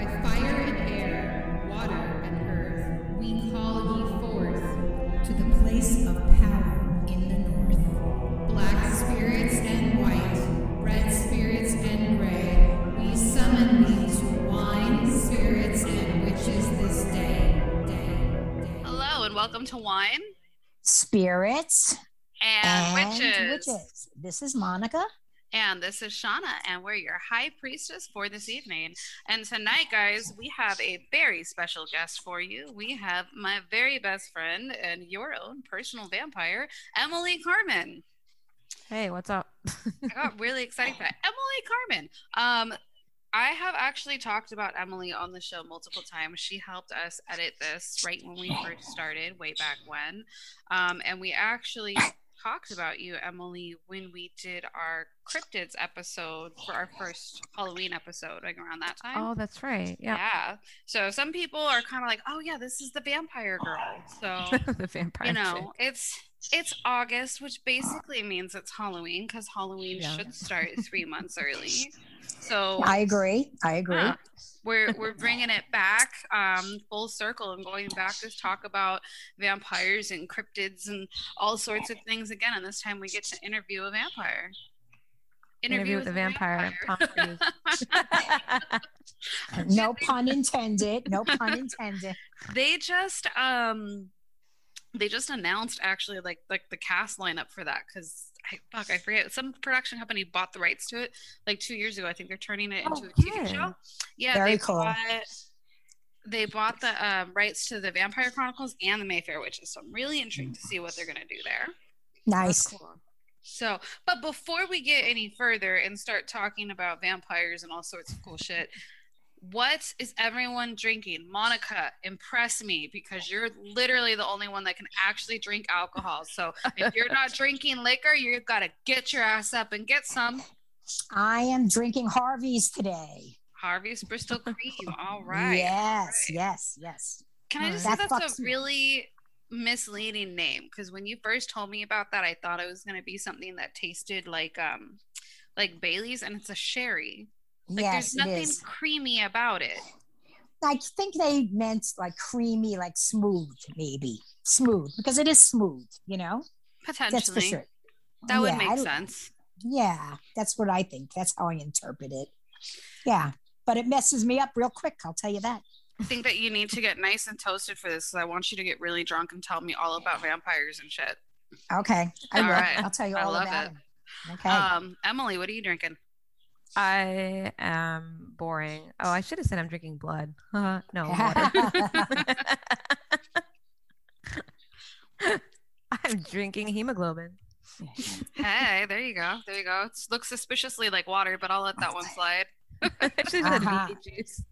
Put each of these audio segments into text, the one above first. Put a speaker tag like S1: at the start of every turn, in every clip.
S1: By fire and air, water and earth, we call ye forth
S2: to the place of power in the north.
S1: black spirits and white, red spirits and gray. We summon thee to wine, spirits, and witches this day. day, day.
S3: Hello and welcome to Wine
S2: Spirits
S3: and, Witches.
S2: witches. This is Monica.
S3: And this is Shauna, and we're your high priestess for this evening. And tonight, guys, we have a very special guest for you. We have my very best friend and your own personal vampire, Emily Carmen.
S4: Hey, what's up?
S3: I got really excited for that. Emily Carmen. Um, I have actually talked about Emily on the show multiple times. She helped us edit this right when we first started, way back when. Um, and we actually talked about you, Emily, when we did our cryptids episode for our first Halloween episode, like around that time.
S4: oh, that's right. Yeah.
S3: Yeah. So some people are kind of like, "Oh yeah, this is the vampire girl." So
S4: the vampire.
S3: you
S4: chick.
S3: know, it's it's August, which basically means it's Halloween because Halloween
S4: Yeah.
S3: should start three months early. So
S2: I agree. I agree.
S3: yeah, we're we're bringing it back um, full circle and going back to talk about vampires and cryptids and all sorts of things again. And this time we get to interview a vampire.
S4: Interview with the vampire. Tom Cruise.
S2: No pun intended. No pun intended.
S3: they just um they just announced actually like like the cast lineup for that because I fuck I forget some production company bought the rights to it like two years ago. I think they're turning it into
S4: Oh,
S3: a TV
S4: good.
S3: show. Yeah,
S2: Very
S3: they
S2: cool.
S3: Bought, they bought the um, rights to the Vampire Chronicles and the Mayfair Witches, so I'm really intrigued to see what they're gonna do there.
S2: Nice.
S4: That's cool.
S3: So, but before we get any further and start talking about vampires and all sorts of cool shit, what is everyone drinking? Monica, impress me because you're literally the only one that can actually drink alcohol. So, if you're not drinking liquor, you've got to get your ass up and get some
S2: I am drinking Harvey's today.
S3: Harvey's Bristol Cream. All right.
S2: Yes,
S3: all right.
S2: yes, yes.
S3: Can I just
S2: That
S3: say that's a really misleading name? Because when you first told me about that, I thought it was going to be something that tasted like um like Bailey's, and it's a sherry. Like
S2: yes,
S3: there's nothing creamy about it.
S2: I think they meant like creamy, like smooth, maybe smooth because it is smooth. You know,
S3: Potentially.
S2: that's for sure.
S3: That would
S2: Yeah,
S3: make
S2: I-
S3: sense.
S2: Yeah, that's what I think. That's how I interpret it. Yeah, but it messes me up real quick. I'll tell you that.
S3: I think that you need to get nice and toasted for this because I want you to get really drunk and tell me all about vampires and shit.
S2: Okay, I
S3: All
S2: will.
S3: right.
S2: I'll tell you
S3: I
S2: all
S3: love
S2: about
S3: it.
S2: it. Okay.
S3: Um, Emily, what are you drinking?
S4: I am boring. Oh, I should have said I'm drinking blood. no, water. I'm drinking hemoglobin.
S3: hey, there you go. There you go. It looks suspiciously like water, but I'll let that one slide.
S4: I should have
S2: Uh-huh.
S4: juice.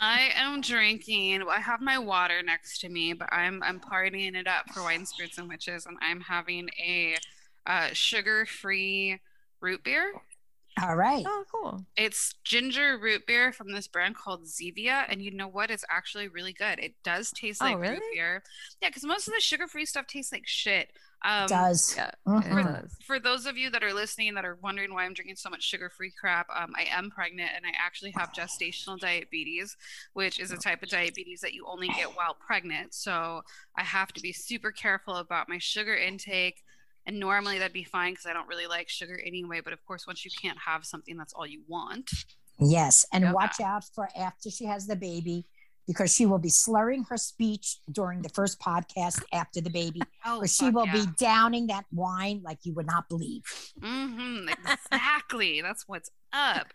S3: I am drinking. I have my water next to me, but I'm I'm partying it up for wine, spirits, and witches, and I'm having a uh, sugar-free root beer.
S2: All right.
S4: oh, cool.
S3: It's ginger root beer from this brand called Zevia, and you know what? It's actually really good. It does taste
S4: Oh,
S3: like root
S4: really?
S3: beer. Yeah, because most of the sugar-free stuff tastes like shit. Um,
S2: Does
S4: Yeah,
S2: Mhm.
S4: it does.
S3: for those of you that are listening that are wondering why I'm drinking so much sugar-free crap, um, I am pregnant and I actually have gestational diabetes, which is a type of diabetes that you only get while pregnant. So I have to be super careful about my sugar intake. And normally that'd be fine because I don't really like sugar anyway. But of course, once you can't have something, that's all you want.
S2: yes, and watch out for after she has the baby because she will be slurring her speech during the first podcast after the baby,
S3: Oh,
S2: or she
S3: fuck
S2: will
S3: yeah.
S2: be downing that wine like you would not believe.
S3: Mm-hmm, exactly. That's what's up.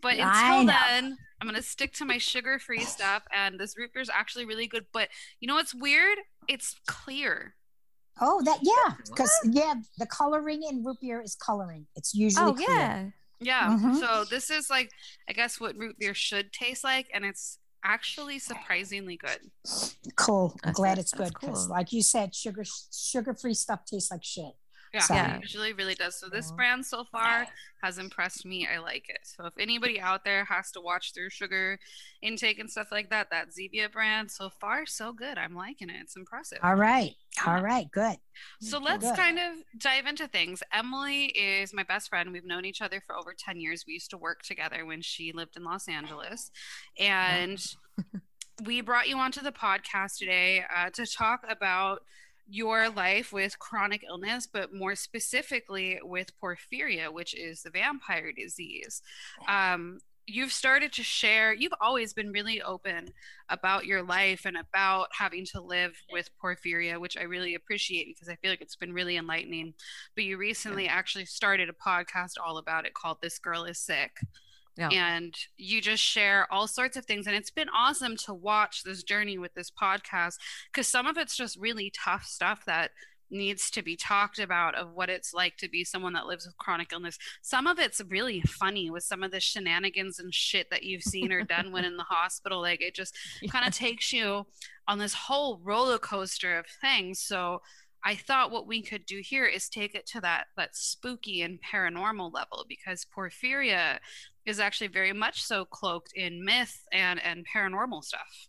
S3: But until then, I'm gonna stick to my sugar-free stuff, and this root beer is actually really good. But you know what's weird? It's clear.
S2: Oh, that yeah, because yeah, the coloring in root beer is coloring. It's usually
S4: Oh,
S2: clear.
S4: yeah.
S3: Yeah.
S2: Mhm.
S3: So this is like, I guess, what root beer should taste like, and it's actually surprisingly good.
S2: Cool. I'm glad it's good because,
S4: cool.
S2: like you said, sugar sugar free stuff tastes like shit.
S3: Yeah,
S2: So-
S4: Yeah.
S3: it usually really does. So this brand so far has impressed me. I like it. So if anybody out there has to watch their sugar intake and stuff like that, that Zevia brand so far so good. I'm liking it. It's impressive.
S2: All right. All right. Good.
S3: So let's
S2: Good.
S3: kind of dive into things. Emily is my best friend. We've known each other for over 10 years. We used to work together when she lived in Los Angeles. And we brought you onto the podcast today uh, to talk about your life with chronic illness, but more specifically with porphyria, which is the vampire disease. Um, you've started to share, you've always been really open about your life and about having to live with porphyria, which I really appreciate because I feel like it's been really enlightening. But you recently actually started a podcast all about it called This Girl is Sick.
S4: Yeah.
S3: And you just share all sorts of things. And it's been awesome to watch this journey with this podcast because some of it's just really tough stuff that needs to be talked about of what it's like to be someone that lives with chronic illness. Some of it's really funny with some of the shenanigans and shit that you've seen or done when in the hospital. Like it just kind of takes you on this whole roller coaster of things. So I thought what we could do here is take it to that that spooky and paranormal level because porphyria is actually very much so cloaked in myth and and paranormal stuff.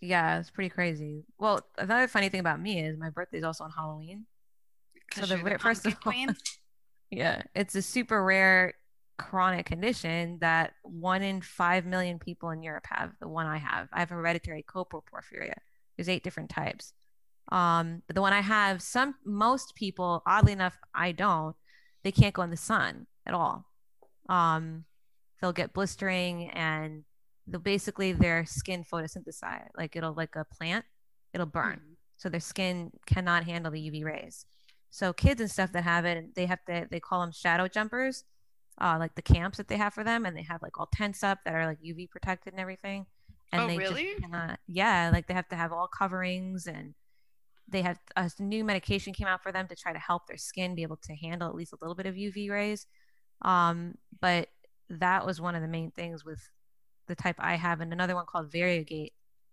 S4: Yeah, it's pretty crazy. Well, another funny thing about me is my birthday is also on Halloween.
S3: So
S4: the
S3: you're
S4: first of all-
S3: queen.
S4: Yeah, it's a super rare chronic condition that one in five million people in Europe have. The one I have, I have hereditary coproporphyria. There's eight different types. Um, but the one I have, some most people, oddly enough, I don't. They can't go in the sun at all. Um, they'll get blistering and they'll basically their skin photosynthesize, like it'll like a plant, it'll burn
S3: Mhm.
S4: so their skin cannot handle the UV rays. So kids and stuff that have it, they have to they call them shadow jumpers, uh, like the camps that they have for them, and they have like all tents up that are like UV protected and everything. And
S3: Oh,
S4: they
S3: really?
S4: just cannot, yeah, like they have to have all coverings and they have a new medication came out for them to try to help their skin be able to handle at least a little bit of UV rays. Um, but that was one of the main things with the type I have, and another one called variegate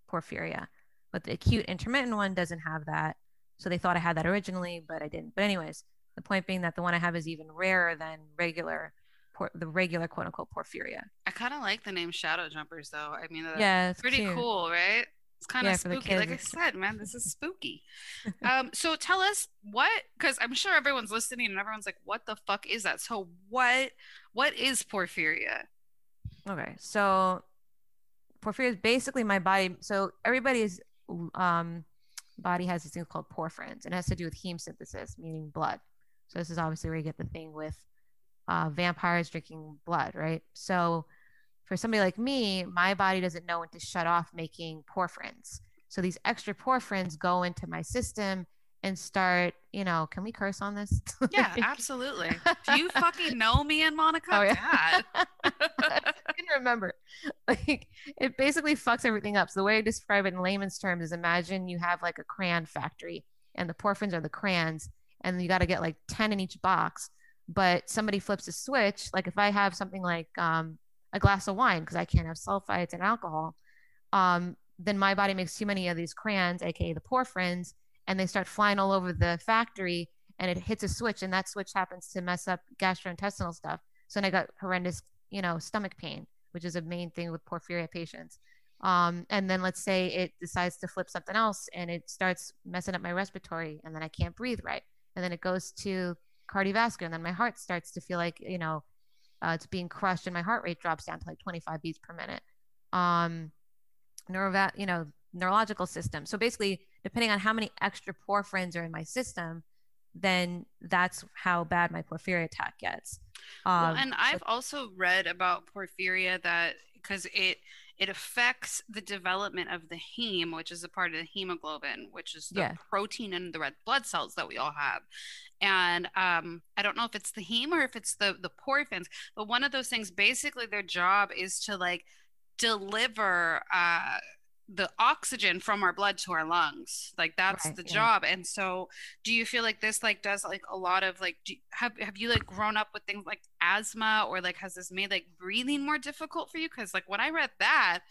S4: porphyria. But the acute intermittent one doesn't have that. So they thought I had that originally, but I didn't. But anyways, the point being that the one I have is even rarer than regular, por- the regular quote unquote porphyria.
S3: I kind of like the name Shadow Jumpers though. I mean,
S4: yeah, it's
S3: pretty
S4: cute.
S3: cool, right? It's kind of
S4: Yeah,
S3: spooky. Like I said, man, this is spooky. um, so tell us what, because I'm sure everyone's listening and everyone's like, "What the fuck is that?" So what, what is porphyria?
S4: Okay, so porphyria is basically my body. So everybody's um, body has these things called porphyrins, and it has to do with heme synthesis, meaning blood. So this is obviously where you get the thing with uh, vampires drinking blood, right? So for somebody like me, my body doesn't know when to shut off making porphyrins. So these extra porphyrins go into my system and start, you know, can we curse on this?
S3: Yeah, absolutely. Do you fucking know me and Monica?
S4: Oh, yeah. I can remember. Like it basically fucks everything up. So the way I describe it in layman's terms is imagine you have like a crayon factory and the porphyrins are the crayons and you got to get like 10 in each box. But somebody flips a switch. Like if I have something like um, a glass of wine because I can't have sulfites and alcohol, um, then my body makes too many of these crayons, aka the porphyrins, and they start flying all over the factory and it hits a switch and that switch happens to mess up gastrointestinal stuff. So then I got horrendous, you know, stomach pain, which is a main thing with porphyria patients. Um, and then let's say it decides to flip something else and it starts messing up my respiratory and then I can't breathe right. And then it goes to cardiovascular and then my heart starts to feel like, you know, uh, it's being crushed and my heart rate drops down to like 25 beats per minute. Um, neurova- you know, neurological system. So basically, depending on how many extra porphyrins are in my system, then that's how bad my porphyria attack gets.
S3: Well,
S4: Um,
S3: and
S4: so-
S3: I've also read about porphyria that because it it affects the development of the heme, which is a part of the hemoglobin, which is the
S4: Yeah.
S3: protein in the red blood cells that we all have. And um, I don't know if it's the heme or if it's the the porphins, but one of those things. Basically, their job is to like deliver uh, the oxygen from our blood to our lungs. Like that's
S4: Right,
S3: the
S4: yeah.
S3: job. And so, do you feel like this like does like a lot of like do have have you like grown up with things like asthma or like has this made like breathing more difficult for you? Because like when I read that,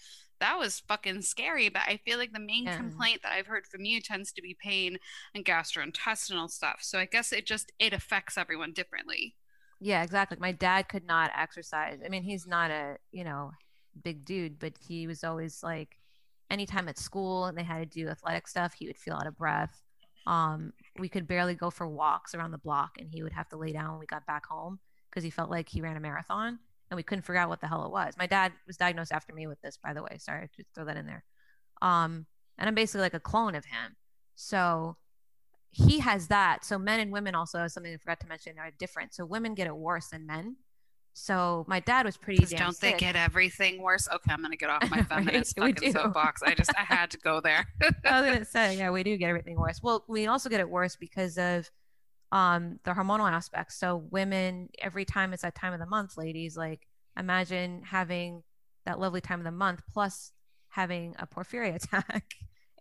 S3: that was fucking scary. But I feel like the main
S4: Yeah.
S3: complaint that I've heard from you tends to be pain and gastrointestinal stuff. So I guess it just it affects everyone differently.
S4: Yeah, exactly. My dad could not exercise. I mean, he's not a, you know, big dude, but he was always like anytime at school and they had to do athletic stuff, he would feel out of breath. Um, we could barely go for walks around the block and he would have to lay down when we got back home because he felt like he ran a marathon and we couldn't figure out what the hell it was. My dad was diagnosed after me with this, by the way. Sorry to throw that in there. Um, and I'm basically like a clone of him. So he has that. So men and women also have something I forgot to mention are different. So women get it worse than men. So my dad was pretty. damn
S3: don't they get everything worse? Okay, I'm gonna get off my
S4: Right,
S3: feminist
S4: we
S3: fucking soapbox. I just I had to go there.
S4: I was gonna say, yeah, we do get everything worse. Well, we also get it worse because of um the hormonal aspects. So women, every time it's that time of the month, ladies, like imagine having that lovely time of the month plus having a porphyria attack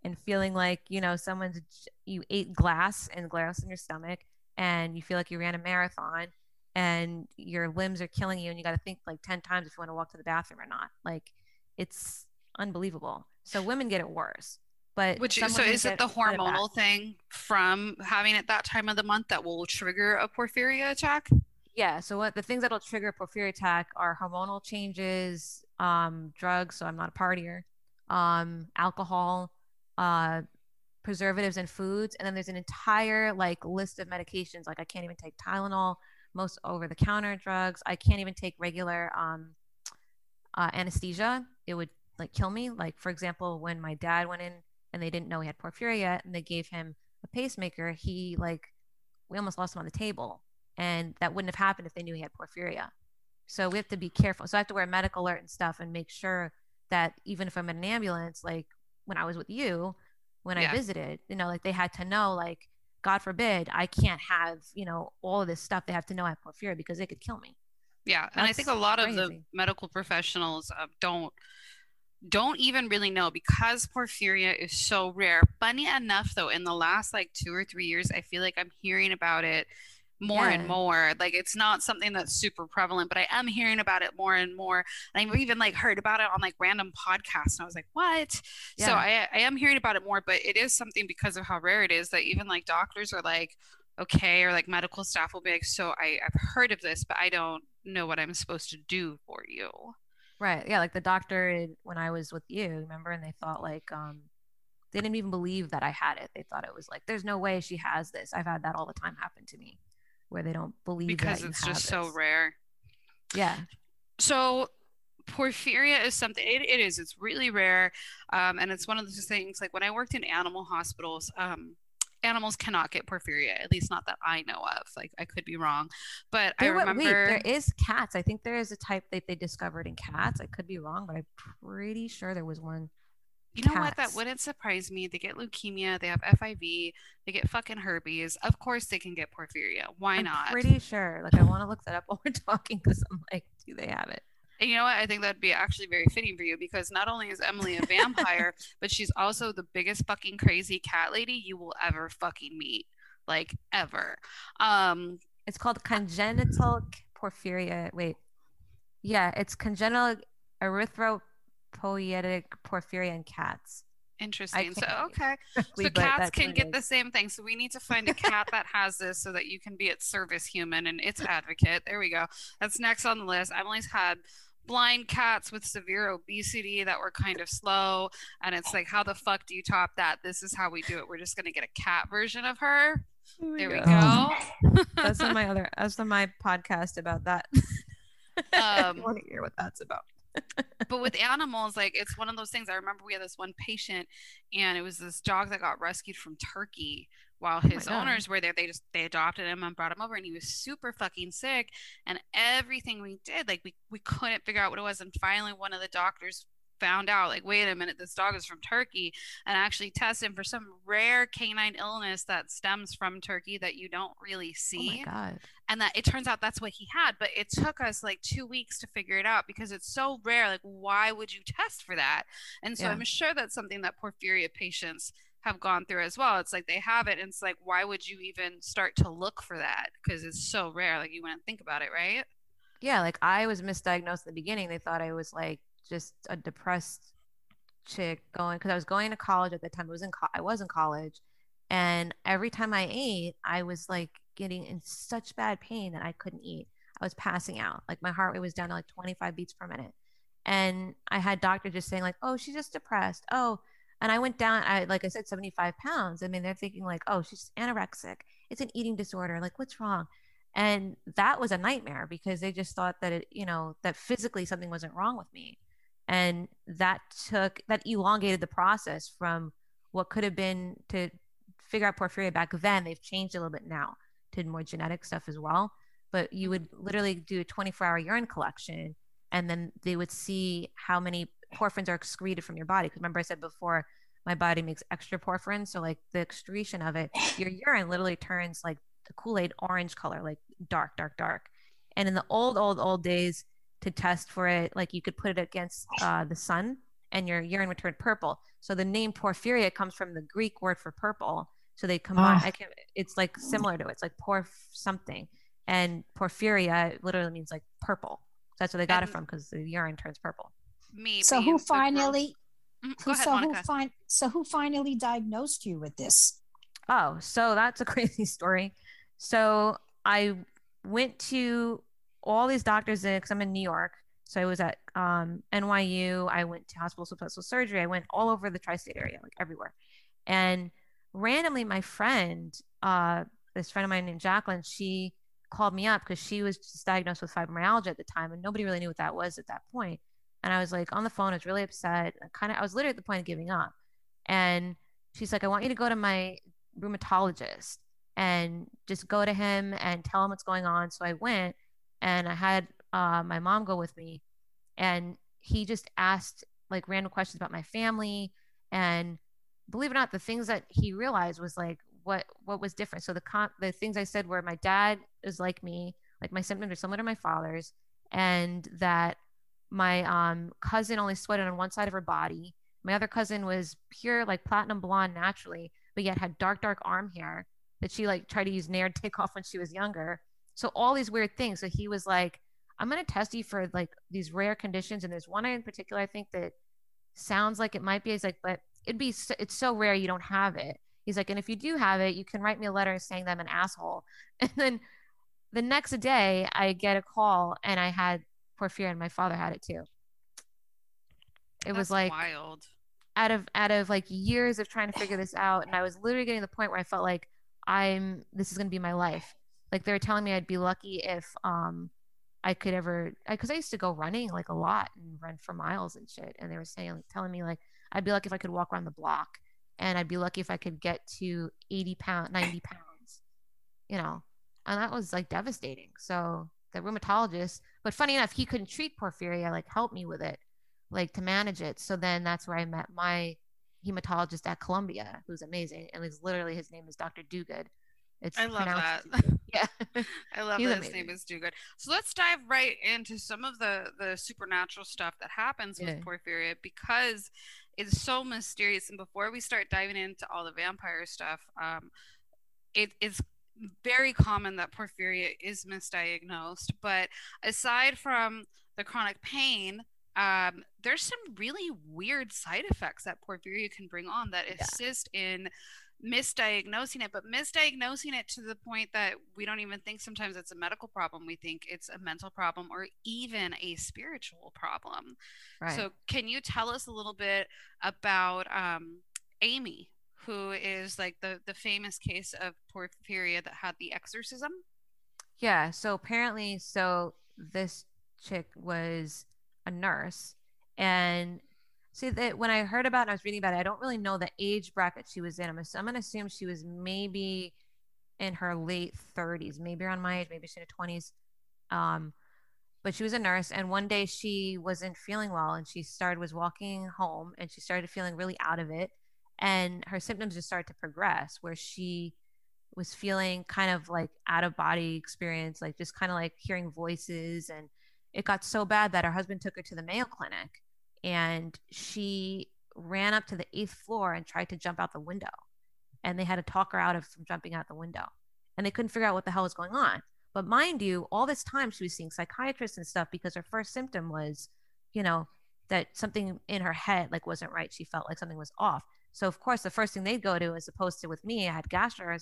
S4: and feeling like, you know, someone's you ate glass and glass in your stomach and you feel like you ran a marathon and your limbs are killing you and you got to think like 10 times if you want to walk to the bathroom or not. Like it's unbelievable. So women get it worse. But
S3: Which so is it the
S4: get it back.
S3: hormonal thing from having it that time of the month that will trigger a porphyria attack?
S4: Yeah. So what the things that'll trigger a porphyria attack are hormonal changes, um, drugs. So I'm not a partier, um, alcohol, uh, preservatives and foods, and then there's an entire like list of medications. Like I can't even take Tylenol, most over-the-counter drugs. I can't even take regular um, uh, anesthesia. It would like kill me. Like for example, when my dad went in and they didn't know he had porphyria, and they gave him a pacemaker, he like we almost lost him on the table and that wouldn't have happened if they knew he had porphyria. So we have to be careful. So I have to wear a medical alert and stuff and make sure that even if I'm in an ambulance, like when I was with you, when
S3: Yeah.
S4: I visited, you know, like they had to know, like, God forbid, I can't have, you know, all of this stuff. They have to know I have porphyria because it could kill me.
S3: Yeah, and I think a
S4: That's
S3: lot of the medical professionals uh, don't don't even really know because porphyria is so rare. Funny enough, though, in the last like two or three years, I feel like I'm hearing about it more and more. Like it's not something that's super prevalent, but I am hearing about it more and more. And I've even like heard about it on like random podcasts, and I was like, "What?" So I I am hearing about it more, but it is something because of how rare it is that even like doctors are like, "Okay," or like medical staff will be like, "So I I've heard of this, but I don't know what I'm supposed to do for you."
S4: Right. Yeah. Like the doctor when I was with you, remember? And they thought like, um, they didn't even believe that I had it. They thought it was like, there's no way she has this. I've had that all the time happen to me where they don't believe
S3: because it's just so rare.
S4: Yeah.
S3: So porphyria is something it, it is it's really rare um, and it's one of those things like when i worked in animal hospitals um, animals cannot get porphyria at least not that i know of like i could be wrong but i
S4: There, wa-
S3: remember
S4: wait, there is cats. I think there is a type that they discovered in cats. I could be wrong, but I'm pretty sure there was one.
S3: You know what that wouldn't surprise me they get leukemia they have fiv they get fucking herpes of course they can get porphyria why
S4: I'm
S3: not
S4: pretty sure. Like I want to look that up while we're talking because I'm like, do they have it?
S3: And you know what? I think that'd be actually very fitting for you because not only is Emily a vampire, but she's also the biggest fucking crazy cat lady you will ever fucking meet. Like ever. Um
S4: It's called congenital porphyria. Wait, yeah, it's congenital erythropoietic porphyria in cats.
S3: interesting. So okay. So cats can get
S4: is.
S3: the same thing. So we need to find a cat that has this so that you can be its service human and its advocate. There we go. That's next on the list. Emily's had blind cats with severe obesity that were kind of slow. And it's like, how the fuck do you top that? This is how we do it. We're just gonna get a cat version of her. There we go.
S4: Oh. That's on my other. That's on my podcast about that.
S3: Um,
S4: you want to hear what that's about?
S3: But with animals, like it's one of those things. I remember we had this one patient, and it was this dog that got rescued from Turkey while
S4: Oh
S3: his
S4: God.
S3: owners were there. They just they adopted him and brought him over, and he was super fucking sick. And everything we did, like we we couldn't figure out what it was. And finally, one of the doctors found out, like, wait a minute, this dog is from Turkey, and actually tested him for some rare canine illness that stems from Turkey that you don't really
S4: Oh
S3: see
S4: my god.
S3: and that it turns out that's what he had but it took us like two weeks to figure it out because it's so rare like why would you test for that and so
S4: Yeah.
S3: i'm sure that's something that porphyria patients have gone through as well it's like they have it and it's like why would you even start to look for that because it's so rare like you wouldn't think about it right
S4: Yeah, like I was misdiagnosed in the beginning. They thought I was like just a depressed chick going because I was going to college at the time. I was in co- I was in college, and every time I ate, I was like getting in such bad pain that I couldn't eat. I was passing out. Like my heart rate was down to like 25 beats per minute. And I had doctor just saying like, "Oh, she's just depressed." Oh, and I went down. I like I said, 75 pounds. I mean, they're thinking like, "Oh, she's anorexic. It's an eating disorder. Like, what's wrong?" And that was a nightmare because they just thought that it, you know, that physically something wasn't wrong with me, and that took that elongated the process from what could have been to figure out porphyria back then. They've changed a little bit now to more genetic stuff as well. But you would literally do a 24 hour urine collection and then they would see how many porphyrins are excreted from your body. Because remember, I said before, my body makes extra porphyrin. So, like the excretion of it, your urine literally turns like the Kool Aid orange color, like dark, dark, dark. And in the old, old, old days, to test for it, like you could put it against uh, the sun and your urine would turn purple. So the name porphyria comes from the Greek word for purple. So they combine.
S2: Oh.
S4: I can. It's like similar to it. It's like porf something, and porphyria literally means like purple. That's where they got it from because the urine turns purple.
S3: Me.
S2: So who finally
S3: Mm,
S2: who
S3: Go ahead,
S2: so who
S3: Monica.
S2: fin- so who finally diagnosed you with this?
S4: Oh, so that's a crazy story. So I went to all these doctors because I'm in New York. So I was at um, NYU. I went to hospitals with plastic surgery. I went all over the tri-state area, like everywhere. And randomly, my friend, uh, this friend of mine named Jacqueline, she called me up because she was just diagnosed with fibromyalgia at the time, and nobody really knew what that was at that point. And I was like on the phone, I was really upset. Kind of, I was literally at the point of giving up. And she's like, I want you to go to my rheumatologist and just go to him and tell him what's going on. So I went and I had uh, my mom go with me, and he just asked like random questions about my family. And believe it or not, the things that he realized was like what what was different. So the con- the things I said were my dad is like me, like my symptoms are similar to my father's, and that my um, cousin only sweated on one side of her body. My other cousin was pure like platinum blonde naturally, but yet had dark, dark arm hair that she like tried to use Nair to take off when she was younger. So all these weird things. So he was like, I'm gonna test you for like these rare conditions, and there's one in particular I think that sounds like it might be. He's like, but it'd be so, it's so rare you don't have it. He's like, and if you do have it, you can write me a letter saying that I'm an asshole. And then the next day, I get a call, and I had porphyria, and my father had it too. It was like
S3: wild.
S4: out of out of like years of trying to figure this out and i was literally getting to the point where i felt like i'm this is going to be my life like they were telling me i'd be lucky if um i could ever because I, used to go running like a lot and run for miles and shit and they were saying like telling me like i'd be lucky if i could walk around the block and i'd be lucky if i could get to 80 pound 90 pounds you know and that was like devastating so the rheumatologist but funny enough he couldn't treat porphyria like help me with it like to manage it. So then that's where I met my hematologist at Columbia, who's amazing. And it's literally his name is Dr. Duguid. It's
S3: I love that.
S4: Yeah.
S3: I love
S4: He's
S3: that his name is Do Good. So let's dive right into some of the the supernatural stuff that happens
S4: Yeah.
S3: with porphyria because it's so mysterious. And before we start diving into all the vampire stuff, um, it is very common that porphyria is misdiagnosed. But aside from the chronic pain, um, there's some really weird side effects that porphyria can bring on that
S4: Yeah.
S3: assist in misdiagnosing it, but misdiagnosing it to the point that we don't even think sometimes it's a medical problem. We think it's a mental problem or even a spiritual problem.
S4: Right.
S3: So, can you tell us a little bit about um, Amy, who is like the the famous case of porphyria that had the exorcism?
S4: Yeah. So apparently, so this chick was a nurse, and see that when I heard about it, I was reading about it. I don't really know the age bracket she was in. I'm, I'm gonna assume she was maybe in her late 30s, maybe around my age, maybe she's in her 20s. Um, but she was a nurse, and one day she wasn't feeling well, and she started was walking home, and she started feeling really out of it, and her symptoms just started to progress, where she was feeling kind of like out of body experience, like just kind of like hearing voices. And it got so bad that her husband took her to the Mayo Clinic and she ran up to the eighth floor and tried to jump out the window. And they had to talk her out of from jumping out the window. And they couldn't figure out what the hell was going on. But mind you, all this time she was seeing psychiatrists and stuff because her first symptom was, you know, that something in her head like wasn't right. She felt like something was off. So of course, the first thing they'd go to, as opposed to with me, I had gastro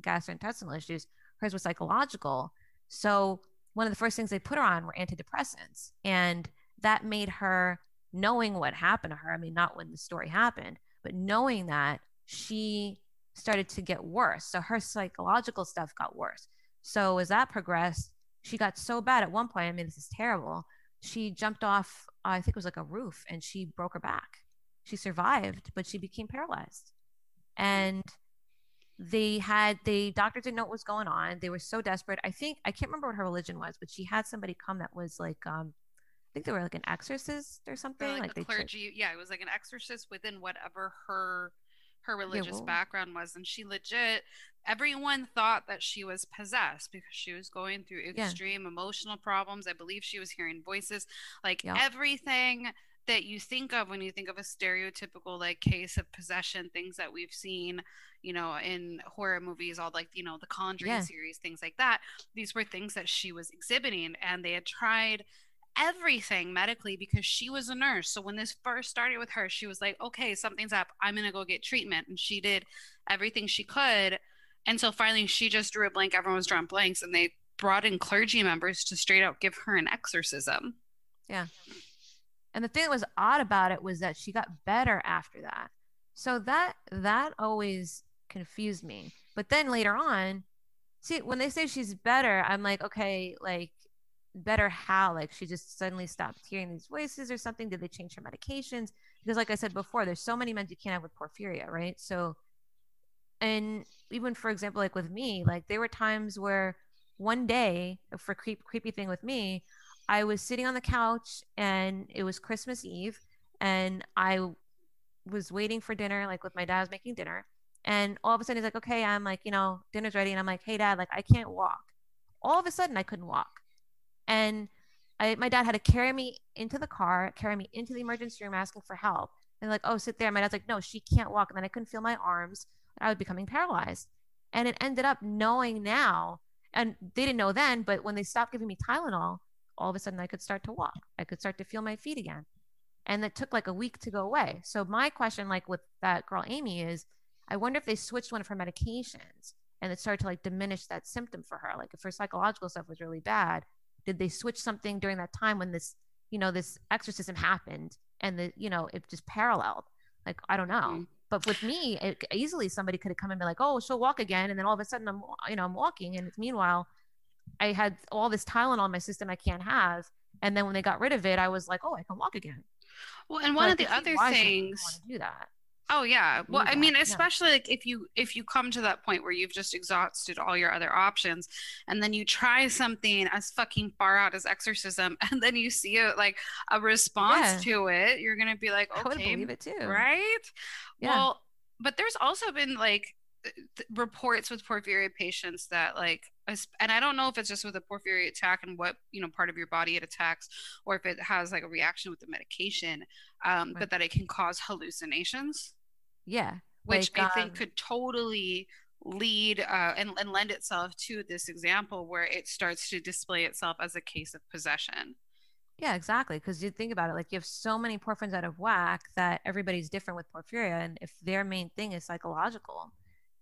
S4: gastrointestinal issues. Hers was psychological. So one of the first things they put her on were antidepressants, and that made her knowing what happened to her. I mean, not when the story happened, but knowing that she started to get worse. So her psychological stuff got worse. So as that progressed, she got so bad at one point. I mean, this is terrible. She jumped off, I think it was like a roof, and she broke her back. She survived, but she became paralyzed. And they had the doctors didn't know what was going on. They were so desperate. I think I can't remember what her religion was, but she had somebody come that was like um think they were like an exorcist or something.
S3: Or like,
S4: they
S3: clergy. Yeah, it was like an exorcist within whatever her her religious
S4: well-
S3: background was, and she legit. Everyone thought that she was possessed because she was going through
S4: Yeah.
S3: extreme emotional problems. I believe she was hearing voices, like
S4: Yeah.
S3: everything that you think of when you think of a stereotypical like case of possession things that we've seen you know in horror movies all like you know the conjuring
S4: Yeah.
S3: series things like that these were things that she was exhibiting and they had tried everything medically because she was a nurse so when this first started with her she was like okay something's up i'm gonna go get treatment and she did everything she could until finally she just drew a blank everyone was drawing blanks and they brought in clergy members to straight out give her an exorcism Yeah.
S4: And the thing that was odd about it was that she got better after that. So that that always confused me. But then later on, see when they say she's better, I'm like, okay, like better how? Like she just suddenly stopped hearing these voices or something? Did they change her medications? Because like I said before, there's so many meds you can't have with porphyria, right? So and even for example, like with me, like there were times where one day for creep creepy thing with me, I was sitting on the couch and it was Christmas Eve and I was waiting for dinner, like with my dad was making dinner. And all of a sudden he's like, okay, I'm like, you know, dinner's ready. And I'm like, hey dad, like I can't walk. All of a sudden I couldn't walk. And I, my dad had to carry me into the car, carry me into the emergency room asking for help. And like, oh, sit there. My dad's like, no, she can't walk. And then I couldn't feel my arms. I was becoming paralyzed. And it ended up knowing now, and they didn't know then, but when they stopped giving me Tylenol, all of a sudden I could start to walk. I could start to feel my feet again. And it took like a week to go away. So my question, like with that girl Amy, is I wonder if they switched one of her medications and it started to like diminish that symptom for her. Like if her psychological stuff was really bad, did they switch something during that time when this, you know, this exorcism happened and the, you know, it just paralleled? Like I don't know.
S3: Mhm.
S4: But with me, it, easily somebody could have come and be like, "Oh, she'll walk again," and then all of a sudden, I'm, you know, I'm walking, and meanwhile, I had all this Tylenol in my system I can't have. And then when they got rid of it, I was like, oh, I can walk again.
S3: Well, and one of the other things.
S4: want to do that.
S3: Oh yeah. Well, I mean,
S4: yeah.
S3: especially like if you if you come to that point where you've just exhausted all your other options and then you try something as fucking far out as exorcism and then you see a like a response to it, you're going to be like,
S4: I would
S3: "Okay,
S4: believe it too.
S3: right?"
S4: Yeah.
S3: Well, but there's also been like th- th- reports with porphyria patients that like and I don't know if it's just with a porphyria attack and what you know part of your body it attacks, or if it has like a reaction with the medication, um,
S4: Right.
S3: but that it can cause hallucinations
S4: Yeah.
S3: which
S4: Like,
S3: I think
S4: um,
S3: could totally lead uh, and, and lend itself to this example where it starts to display itself as a case of possession.
S4: Yeah, exactly. Because you think about it, like you have so many porphyrins out of whack that everybody's different with porphyria. And if their main thing is psychological,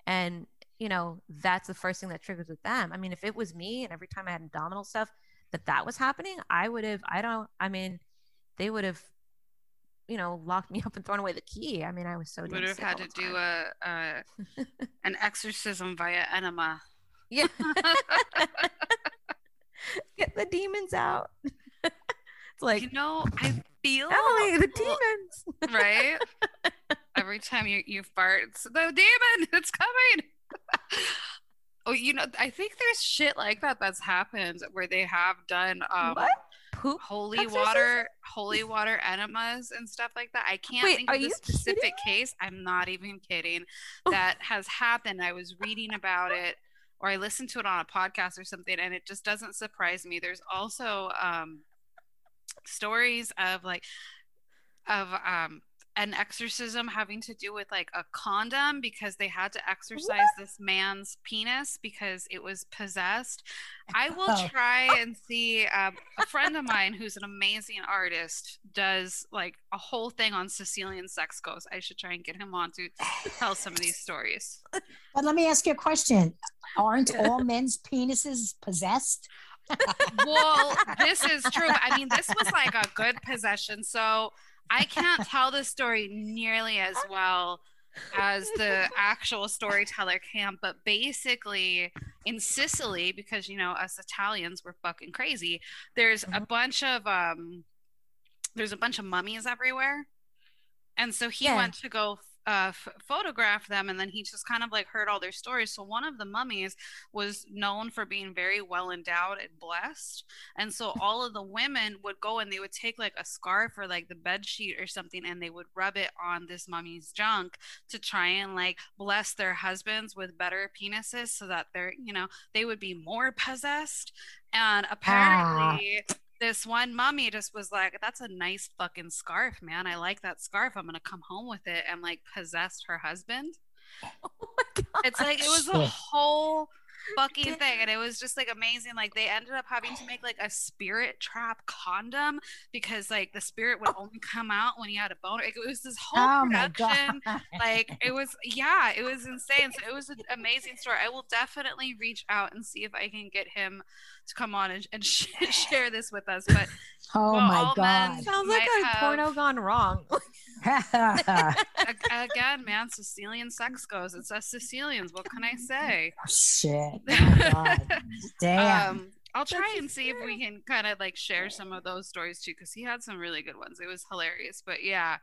S4: and you know, that's the first thing that triggers with them. I mean, if it was me and every time I had abdominal stuff that that was happening, I would have, I don't, I mean, they would have, you know, locked me up and thrown away the key. I mean, I was so
S3: Would have had to do a, a an exorcism via enema.
S4: Yeah. Get the demons out. it's like,
S3: you know, I feel
S4: Emily, the demons.
S3: right? Every time you, you fart, it's the demon, it's coming. oh, you know, I think there's shit like that that's happened where they have done um,
S4: what? Poop?
S3: holy
S4: exorcism?
S3: water holy water enemas and stuff like that i can't
S4: Wait,
S3: think of
S4: you
S3: specific case i'm not even kidding
S4: Oh.
S3: that has happened i was reading about it or i listened to it on a podcast or something and it just doesn't surprise me there's also um stories of like of um an exorcism having to do with like a condom because they had to exorcise this man's penis because it was possessed. I will
S2: Oh.
S3: try and see. Um, a friend of mine who's an amazing artist does like a whole thing on Sicilian sex ghosts. I should try and get him on to tell some of these stories.
S2: But let me ask you a question. Aren't all men's penises possessed?
S3: Well, this is true. I mean, this was like a good possession. So I can't tell the story nearly as well as the actual storyteller can. But basically, in Sicily, because you know us Italians were fucking crazy. There's a
S4: Mhm.
S3: bunch of um, there's a bunch of mummies everywhere, and so he
S4: Yeah.
S3: went to go. Uh, f- photograph them and then he just kind of like heard all their stories so one of the mummies was known for being very well endowed and blessed and so all of the women would go and they would take like a scarf or like the bed sheet or something and they would rub it on this mummy's junk to try and like bless their husbands with better penises so that they're, you know, they would be more possessed. And apparently this one mummy just was like, that's a nice fucking scarf, man. I like that scarf. I'm to come home with it and like possessed her husband.
S4: Oh my God.
S3: It's like it was a whole fucking thing and it was just like amazing like they ended up having to make like a spirit trap condom because like the spirit would only come out when you had a boner Like, it was this whole
S2: Oh
S3: production like it was yeah it was insane so it was an amazing story i will definitely reach out and see if i can get him to come on and, and sh- share this with us but
S2: oh
S3: well,
S2: my god.
S4: Sounds like a
S3: have-
S4: porno gone wrong.
S3: again man sicilian sex goes it's us sicilians what can i say
S2: Shit. Oh god. Damn.
S3: um I'll try
S4: That's
S3: and see if we can kind of like share some of those stories too, because he had some really good ones. It was hilarious, but yeah.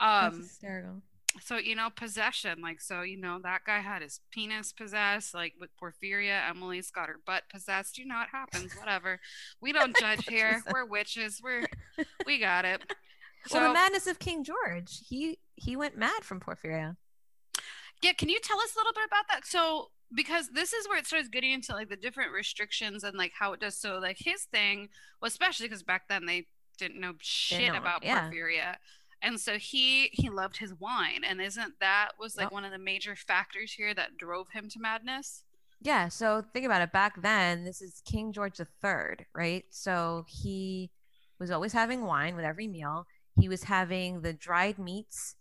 S4: That's
S3: Um,
S4: hysterical.
S3: So you know, possession, like so, you know, that guy had his penis possessed, like with Porphyria. Emily's got her butt possessed. You know, it happens. Whatever. We don't judge here. We're witches. We're we got it. So
S4: well, the madness of King George. He he went mad from Porphyria.
S3: yeah, can you tell us a little bit about that? So because this is where it starts getting into like the different restrictions and like how it does. So like his thing, well, especially because back then they didn't know shit
S4: know,
S3: about
S4: yeah.
S3: porphyria. And so he he loved his wine, and isn't that was like
S4: Yep.
S3: one of the major factors here that drove him to madness?
S4: Yeah, so think about it. Back then, this is King George III, right? So he was always having wine with every meal. He was having the dried meats.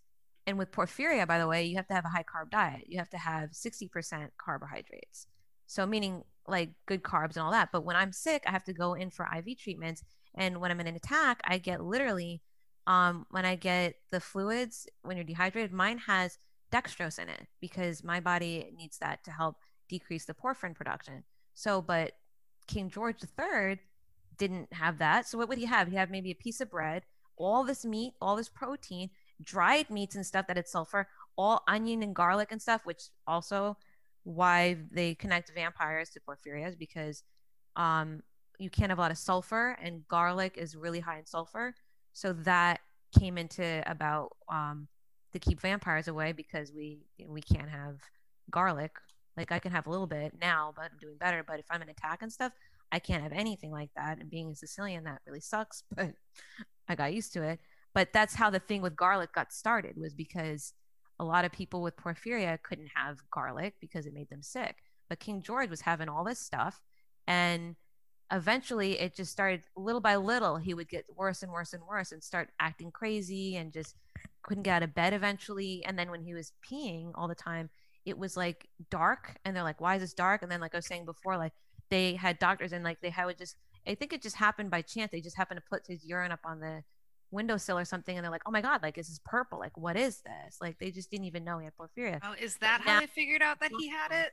S4: And with porphyria, by the way, you have to have a high carb diet. You have to have 60% carbohydrates. So, meaning like good carbs and all that. But when I'm sick, I have to go in for IV treatments. And when I'm in an attack, I get literally, um, when I get the fluids, when you're dehydrated, mine has dextrose in it because my body needs that to help decrease the porphyrin production. So, but King George III didn't have that. So, what would he have? He'd have maybe a piece of bread, all this meat, all this protein, dried meats and stuff that had sulfur, all onion and garlic and stuff, which also why they connect vampires to porphyrias because um, you can't have a lot of sulfur and garlic is really high in sulfur. So that came into about um, to keep vampires away because we we can't have garlic. Like I can have a little bit now, but I'm doing better. But if I'm an attack and stuff, I can't have anything like that. And being a Sicilian, that really sucks. But I got used to it. But that's how the thing with garlic got started was because a lot of people with porphyria couldn't have garlic because it made them sick. But King George was having all this stuff, and eventually it just started little by little. He would get worse and worse and worse and start acting crazy and just couldn't get out of bed eventually. And then when he was peeing all the time, it was like dark, and they're like, "Why is this dark?" And then, like I was saying before, like they had doctors and like they had would just. I think it just happened by chance. They just happened to put his urine up on the windowsill or something, and they're like, "Oh my god, like this is purple. Like what is this?" Like they just didn't even know he had porphyria.
S3: Oh, is that
S4: now-
S3: how they figured out that he had it?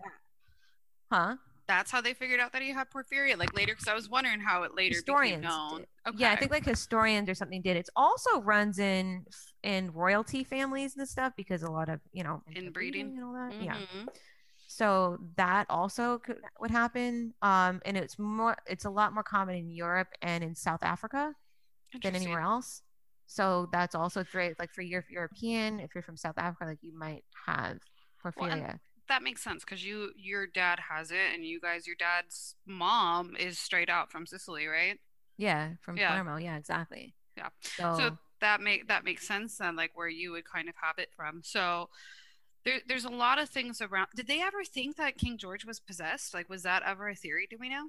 S4: Huh?
S3: That's how they figured out that he had porphyria, like later. Because I was wondering how it later
S4: Historians
S3: became known. Okay.
S4: Yeah, I think like historians or something did. It also runs in in royalty families and stuff because a lot of you know
S3: Inbreeding.
S4: and all that. Yeah.
S3: Mhm.
S4: So that also could, would happen. Um, and it's more, it's a lot more common in Europe and in South Africa than anywhere else. So that's also great. Like for your European, if you're from South Africa, like you might have
S3: Well,
S4: porphyria.
S3: That makes sense because you, your dad has it, and you guys, your dad's mom is straight out from Sicily, right?
S4: yeah, from
S3: yeah.
S4: Palermo. Yeah, exactly.
S3: Yeah.
S4: So,
S3: So that make that makes sense then, like where you would kind of have it from. So there, there's a lot of things around. Did they ever think that King George was possessed? Like, was that ever a theory? Do we know?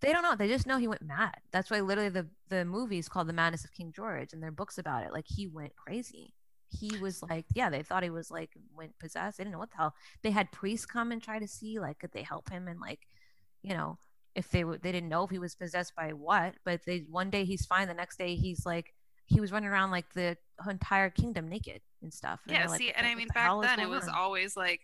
S4: They don't know. They just know he went mad. That's why literally the the movie is called The Madness of King George, and there are books about it. Like he went crazy. He was like, yeah, they thought he was like went possessed. They didn't know what the hell. They had priests come and try to see like could they help him and like, you know, if they would they didn't know if he was possessed by what. But they one day he's fine. The next day he's like he was running around like the entire kingdom naked and stuff. And
S3: yeah,
S4: like,
S3: see, and I mean
S4: the
S3: back then it was
S4: on?"
S3: always like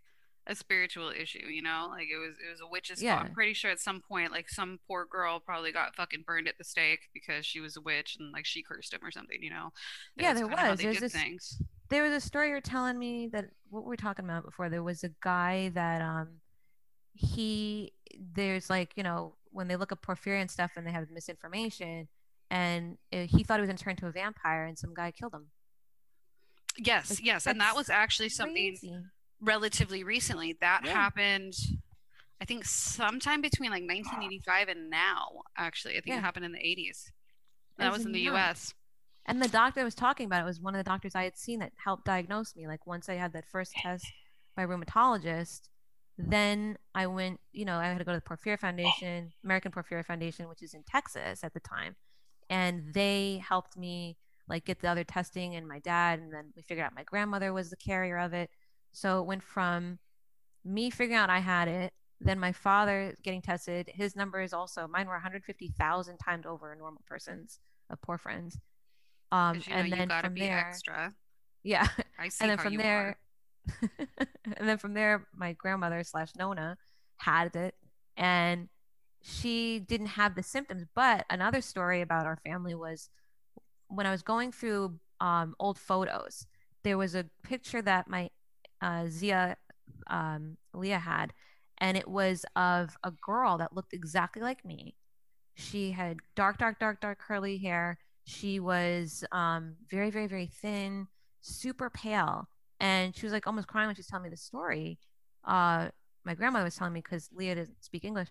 S3: a spiritual issue, you know? Like it was it was a witch's fault.
S4: Yeah.
S3: I'm pretty sure at some point like some poor girl probably got fucking burned at the stake because she was a witch and like she cursed him or something, you know?
S4: Yeah,
S3: That's
S4: there was. There's this-
S3: things.
S4: There was a story you're telling me that what were we talking about before there was a guy that um he there's like you know when they look up porphyria and stuff and they have misinformation and uh, he thought he was going to turn into a vampire and some guy killed him
S3: Yes,
S4: Like,
S3: yes, and that was actually something
S4: Crazy.
S3: relatively recently. That
S4: Yeah.
S3: happened I think sometime between like 1985 and now actually. I think
S4: Yeah.
S3: it happened in the 80s. That
S4: As
S3: was in the
S4: nuts.
S3: US.
S4: And the doctor I was talking about it was one of the doctors i had seen that helped diagnose me. Like once i had that first test by rheumatologist then i went you know i had to go to the porphyria foundation american porphyria foundation which is in texas at the time. And they helped me like get the other testing and my dad and then we figured out my grandmother was the carrier of it. So it went from me figuring out i had it then my father getting tested. His number is also mine were 150000 times over a normal person's of porphyrins um and then from there
S3: extra.
S4: yeah
S3: I see
S4: and then from there and then from there my grandmother slash nona had it and she didn't have the symptoms but another story about our family was when i was going through um, old photos there was a picture that my uh, zia um, leah had and it was of a girl that looked exactly like me she had dark dark dark dark curly hair she was um, very very very thin super pale. And she was like almost crying when she was telling me the story. Uh, my grandmother was telling me because leah doesn't speak english.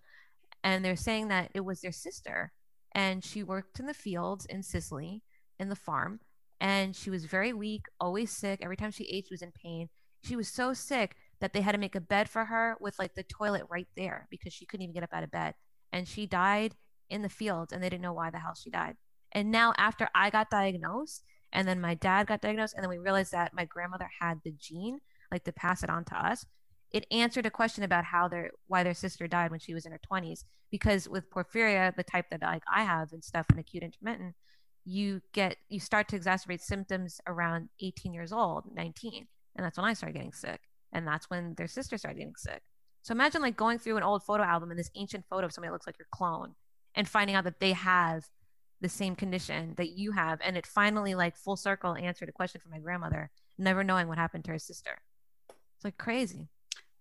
S4: And they're saying that it was their sister. And she worked in the fields in sicily in the farm. And she was very weak always sick. Every time she ate she was in pain. She was so sick that they had to make a bed for her with like the toilet right there because she couldn't even get up out of bed. And she died in the fields and they didn't know why the hell she died and now after i got diagnosed and then my dad got diagnosed and then we realized that my grandmother had the gene like to pass it on to us it answered a question about how their why their sister died when she was in her 20s because with porphyria the type that like i have and stuff and acute intermittent you get you start to exacerbate symptoms around 18 years old 19 and that's when i started getting sick. And that's when their sister started getting sick. So imagine like going through an old photo album and this ancient photo of somebody that looks like your clone and finding out that they have the same condition that you have and it finally like full circle answered a question from my grandmother never knowing what happened to her sister. It's like crazy.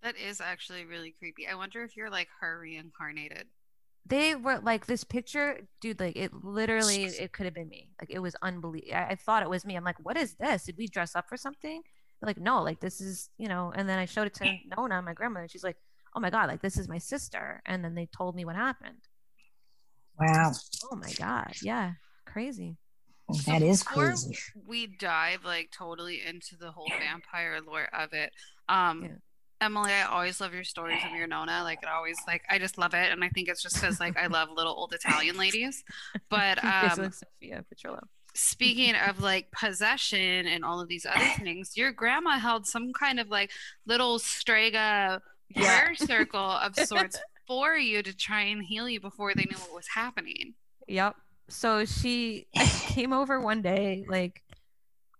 S3: That is actually really creepy. I wonder if you're like her reincarnated.
S4: they were like this picture dude like it literally it could have been me. Like it was unbelievable I, I thought it was me. I'm like what is this? Did we dress up for something? They're like no like this is you know and then i showed it to nona my grandmother and she's like oh my god like this is my sister. And then they told me what happened
S2: Wow.
S4: oh my god yeah crazy
S2: That is
S3: before
S2: crazy.
S3: We dive like totally into the whole vampire lore of it. Um
S4: Yeah.
S3: Emily, I always love your stories of your Nona. Like it always like I just love it. And I think it's just because like I love little old Italian ladies. But um
S4: sophia petrillo
S3: speaking of like possession and all of these other things, your grandma held some kind of like little strega
S4: Yeah.
S3: prayer circle of sorts for you to try and heal you before they knew what was happening.
S4: Yep. So she came over one day, like,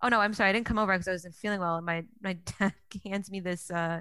S4: oh no, I'm sorry, I didn't come over because I wasn't feeling well. And my my dad hands me this uh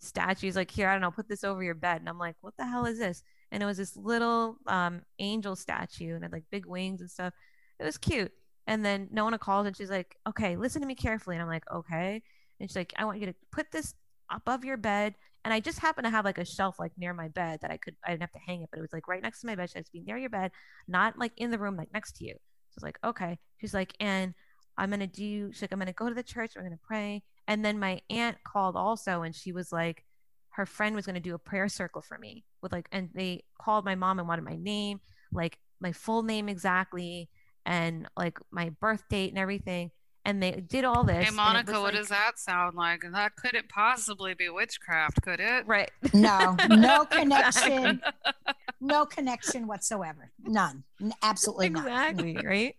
S4: statue. He's like, here, I don't know, put this over your bed. And I'm like, what the hell is this? And it was this little um angel statue and it had like big wings and stuff. It was cute. And then Nona calls and she's like, okay, listen to me carefully. And I'm like, okay. And she's like, I want you to put this above your bed. And I just happened to have like a shelf like near my bed that I could I didn't have to hang it, but it was like right next to my bed. She has to be near your bed, not like in the room, like next to you. So I was like, okay. She's like, and I'm gonna do she's like, I'm gonna go to the church, we're gonna pray. And then my aunt called also and she was like, her friend was gonna do a prayer circle for me with like and they called my mom and wanted my name, like my full name exactly. and like my birth date and everything. And they did all this.
S3: Hey, Monica, what
S4: like-
S3: does that sound like? That couldn't possibly be witchcraft, could it?
S4: Right.
S2: No, no connection, no connection whatsoever. None. N- Absolutely none.
S4: exactly right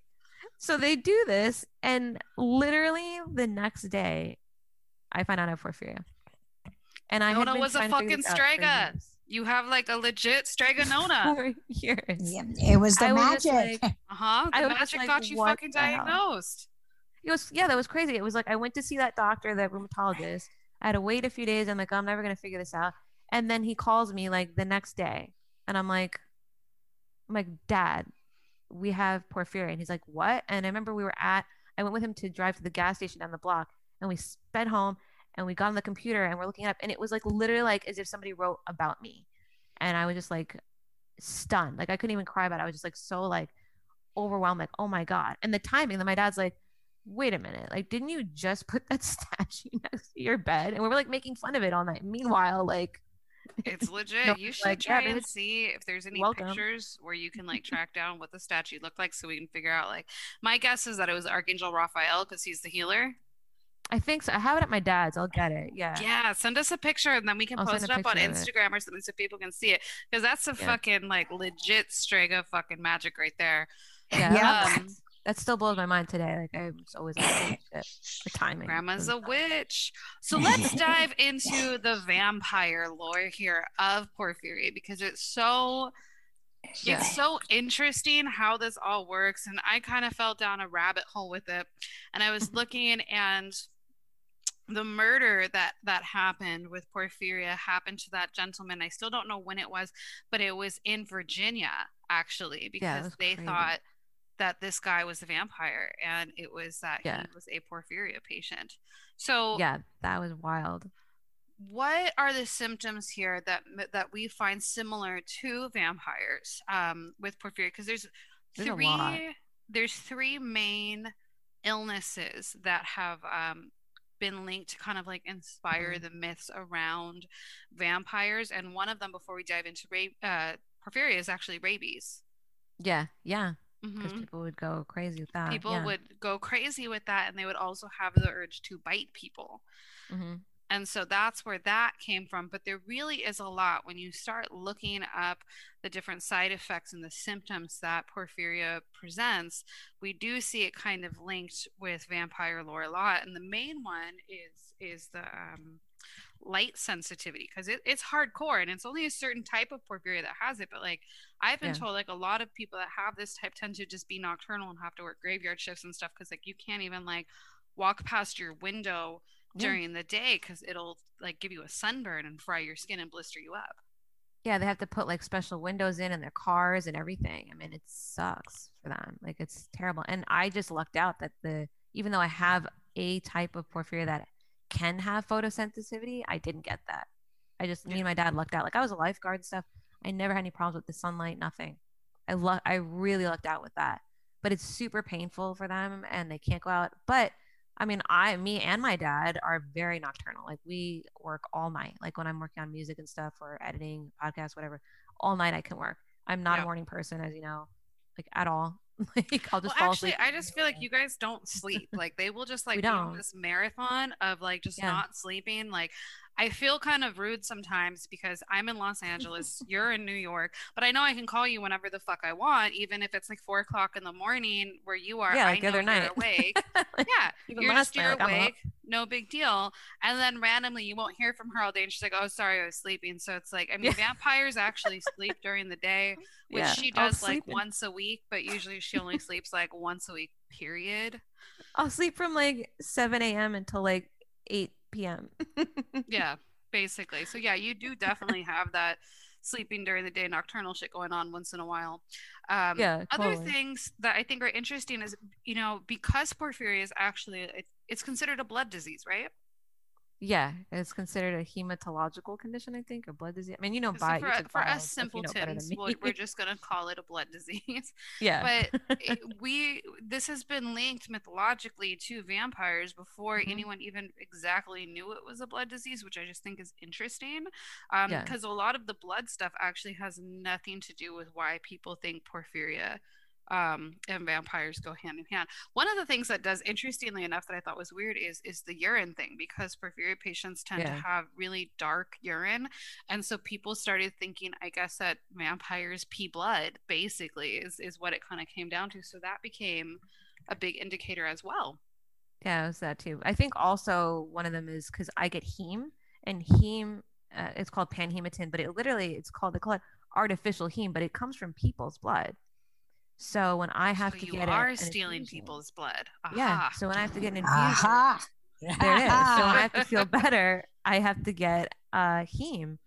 S4: so they do this and literally the next day i find out i have porphyria and i
S3: Nona was a
S4: trying to figure
S3: fucking
S4: this
S3: strega. You have like a legit stregonona.
S4: for years
S2: Yeah, it was the
S4: I
S2: magic.
S4: like-
S3: Uh huh.
S4: I
S3: The
S4: was just
S3: magic
S4: like,
S3: got you fucking
S4: the hell?
S3: diagnosed.
S4: It was yeah that was crazy. It was like i went to see that doctor that rheumatologist. I had to wait a few days. I'm like oh, i'm never to figure this out. And then he calls me like the next day. And i'm like i'm like dad we have porphyria. And he's like what? And i remember we were at i went with him to drive to the gas station down the block and we sped home and we got on the computer and we're looking it up and it was like literally like as if somebody wrote about me. And i was just like stunned. Like i couldn't even cry about it. I was just like so like overwhelmed like oh my god. And the timing then my dad's like wait a minute like didn't you just put that statue next to your bed and we were like making fun of it all night meanwhile like
S3: It's legit.
S4: No,
S3: you should
S4: like, yeah,
S3: try and see if there's any
S4: Welcome.
S3: pictures where you can like track down what the statue looked like so we can figure out like my guess is that it was Archangel Raphael because he's the healer.
S4: i think so i have it at my dad's i'll get it yeah
S3: Yeah, send us a picture and then we can
S4: I'll
S3: post it up on
S4: picture of it.
S3: Instagram or something so people can see it. Because that's a
S4: Yeah.
S3: fucking like legit strega fucking magic right there.
S4: yeah
S2: Yeah.
S3: Um,
S4: that still blows my mind today like i was always like holy shit the timing
S3: Grandma's a witch. So let's dive into the vampire lore here of Porphyria because it's so
S4: Yeah.
S3: it's so interesting how this all works and I kind of fell down a rabbit hole with it and I was looking and the murder that that happened with Porphyria happened to that gentleman. I still don't know when it was, but it was in Virginia actually because
S4: was
S3: they
S4: crazy.
S3: thought that this guy was a vampire and it was that
S4: Yeah.
S3: he was a porphyria patient. So
S4: yeah that was wild
S3: what are the symptoms here that that we find similar to vampires um, with porphyria? Because there's
S4: There's
S3: three there's three main illnesses that have um, been linked to kind of like inspire
S4: Mhm.
S3: the myths around vampires, and one of them before we dive into ra- uh, porphyria is actually rabies.
S4: yeah yeah because
S3: Mhm.
S4: people would go crazy with that
S3: People
S4: yeah.
S3: would go crazy with that, and they would also have the urge to bite people.
S4: Mhm.
S3: And so that's where that came from. But there really is a lot when you start looking up the different side effects and the symptoms that porphyria presents. We do see it kind of linked with vampire lore a lot. And the main one is is the um, light sensitivity because it, it's hardcore and it's only a certain type of porphyria that has it. But like I've been
S4: Yeah.
S3: told, like a lot of people that have this type tend to just be nocturnal and have to work graveyard shifts and stuff because like you can't even like walk past your window
S4: Yeah.
S3: during the day because it'll like give you a sunburn and fry your skin and blister you up.
S4: yeah they have to put like special windows in in their cars and everything i mean it sucks for them like it's terrible and i just lucked out that the even though i have a type of porphyria that can have photosensitivity i didn't get that i just me and my dad lucked out like i was a lifeguard and stuff i never had any problems with the sunlight nothing i luck i really lucked out with that but it's super painful for them and they can't go out but I mean, I, me and my dad are very nocturnal. Like we work all night. Like when I'm working on music and stuff or editing podcasts, whatever, all night I can work. I'm not
S3: Yeah.
S4: a morning person, as you know, like at all. like I'll just
S3: well,
S4: fall
S3: actually,
S4: asleep.
S3: I just feel like you guys don't sleep. Like they will just like
S4: We
S3: be on
S4: don't.
S3: this marathon of like just
S4: Yeah.
S3: not sleeping. Like I feel kind of rude sometimes because I'm in Los Angeles, you're in New York, but I know I can call you whenever the fuck I want, even if it's like four o'clock in the morning where you are.
S4: Yeah,
S3: I
S4: like the other
S3: you're
S4: night.
S3: awake. Yeah,
S4: even
S3: you're
S4: last
S3: just
S4: night,
S3: you're awake, no big deal. And then randomly you won't hear from her all day, and she's like, "Oh, sorry, I was sleeping." So it's like, I mean,
S4: Yeah.
S3: vampires actually sleep during the day, which
S4: Yeah,
S3: she does like
S4: sleeping.
S3: once a week, but usually she only sleeps like once a week. Period.
S4: I'll sleep from like 7 a.m. until like 8 p.m.
S3: Yeah, basically. So yeah, you do definitely have that sleeping during the day nocturnal shit going on once in a while. Um,
S4: Yeah,
S3: Other things that I think are interesting is you know because porphyria is actually it, it's considered a blood disease, right?
S4: Yeah, it's considered a hematological condition, I think, or blood disease. I mean, you know,
S3: So for, for
S4: bio
S3: us
S4: stuff, you know
S3: simpletons, we're, just gonna call it a blood disease.
S4: yeah,
S3: But it, we this has been linked mythologically to vampires before
S4: Mhm.
S3: anyone even exactly knew it was a blood disease, which I just think is interesting. Um,
S4: Yeah.
S3: because a lot of the blood stuff actually has nothing to do with why people think porphyria um, and vampires go hand in hand. One of the things that does, interestingly enough, that I thought was weird is is the urine thing because porphyria patients tend
S4: Yeah.
S3: to have really dark urine, and so people started thinking, I guess, that vampires pee blood. Basically, is is what it kind of came down to. So that became a big indicator as well.
S4: Yeah, it was that too. I think also one of them is because I get heme, and heme, uh, it's called panhematin, but it literally it's called they call it artificial heme, but it comes from people's blood. So when I have
S3: so
S4: to get it- you
S3: are
S4: an
S3: stealing
S4: infusion-
S3: people's blood.
S4: Yeah. So when I have to get an infusion,
S2: Aha.
S4: there it is. So when I have to feel better, I have to get uh, heme.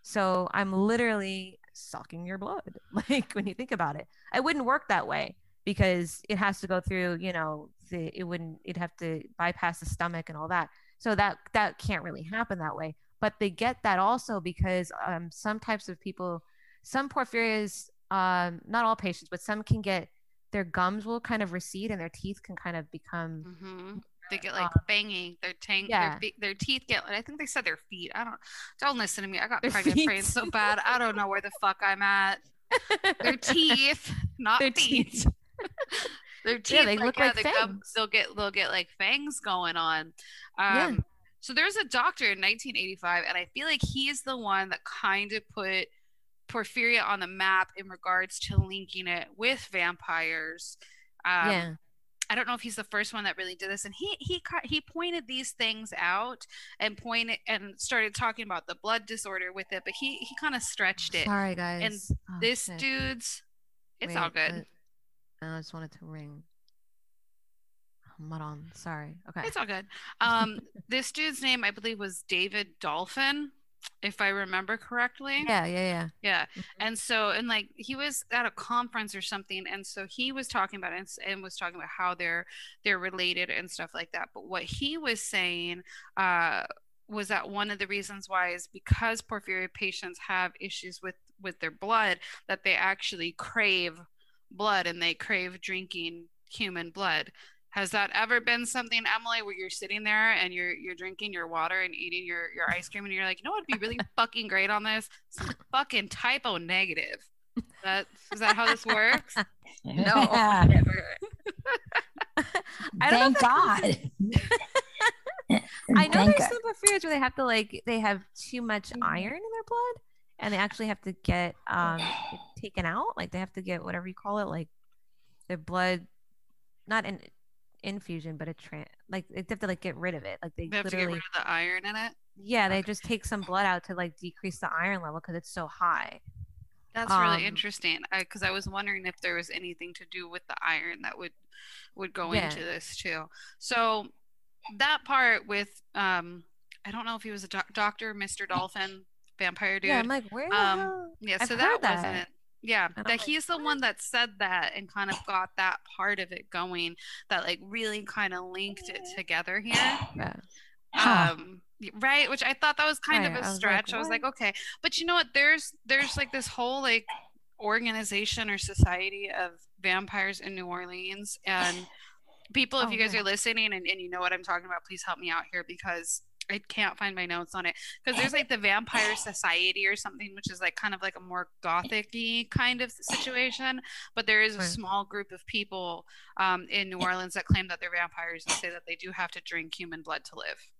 S4: So I'm literally sucking your blood. Like when you think about it, I wouldn't work that way because it has to go through. You know, the it wouldn't. It'd have to bypass the stomach and all that. So that that can't really happen that way. But they get that also because um, some types of people, some porphyrias, um, not all patients, but some can get their gums will kind of recede and their teeth can kind of become
S3: hmm They get like
S4: Um,
S3: banging. Their tank.
S4: yeah.
S3: Their, their teeth get. I think they said their feet. I don't. Don't listen to me. I got
S4: Their
S3: pregnant brain so bad. I don't know where the fuck I'm at. Their teeth, not
S4: Their
S3: feet.
S4: teeth.
S3: their teeth.
S4: they look
S3: yeah,
S4: like
S3: the
S4: fangs.
S3: they'll get. They'll get like fangs going on. Um,
S4: Yeah.
S3: So there's a doctor in 1985, and I feel like he's the one that kind of put porphyria on the map in regards to linking it with vampires. Um,
S4: yeah.
S3: I don't know if he's the first one that really did this, and he he he pointed these things out and pointed and started talking about the blood disorder with it, but he he kind of stretched it.
S4: Sorry, guys. Oh,
S3: this
S4: shit.
S3: dude's, it's
S4: Wait,
S3: all good.
S4: let- I just wanted to ring. Hold on. Sorry. Okay.
S3: It's all good. Um, this dude's name I believe was David Dolphin, if I remember correctly.
S4: Yeah, yeah, yeah.
S3: Yeah.
S4: Mhm.
S3: And so, and like he was at a conference or something, and so he was talking about it and, and was talking about how they're they're related and stuff like that. But what he was saying uh, was that one of the reasons why is because porphyria patients have issues with with their blood that they actually crave blood and they crave drinking human blood. Has that ever been something, Emily, where you're sitting there and you're you're drinking your water and eating your your ice cream and you're like, you know what would be really fucking great on this? Some fucking type O negative. That is that how this works?
S4: No. Never. I
S2: Thank. God.
S4: I know
S2: Thank
S4: there's
S2: God.
S4: some porphyrias where they have to like they have too much iron in their blood, and they actually have to get um taken out. Like they have to get whatever you call it, like their blood, not an infusion, but a tran like they have to like get rid of it. Like they,
S3: They have to get rid of the iron in it.
S4: yeah, they just take some blood out to like decrease the iron level because it's so high.
S3: That's really
S4: Um,
S3: interesting. Because I, was wondering if there was anything to do with the iron that would would go
S4: Yeah.
S3: into this too. So that part with um, I don't know if he was a doc- doctor, Mr. Dolphin, vampire dude.
S4: Yeah, I'm like, where
S3: Um? Yeah, so that,
S4: that.
S3: wasn't. Yeah, that
S4: like,
S3: he's the one that said that and kind of got that part of it going. That like really kind of linked it together here.
S4: Yeah.
S2: Huh.
S3: Um, right, which I thought that was kind
S4: Right,
S3: of
S4: I
S3: a
S4: like,
S3: stretch. I was like, okay, but you know what? There's there's like this whole like organization or society of vampires in New Orleans and people if
S4: Oh,
S3: you guys
S4: yeah.
S3: are listening and, and you know what i'm talking about please help me out here because i can't find my notes on it because there's like the vampire society or something which is like kind of like a more gothic-y kind of situation but there is a small group of people um, in new orleans that claim that they're vampires and say that they do have to drink human blood to live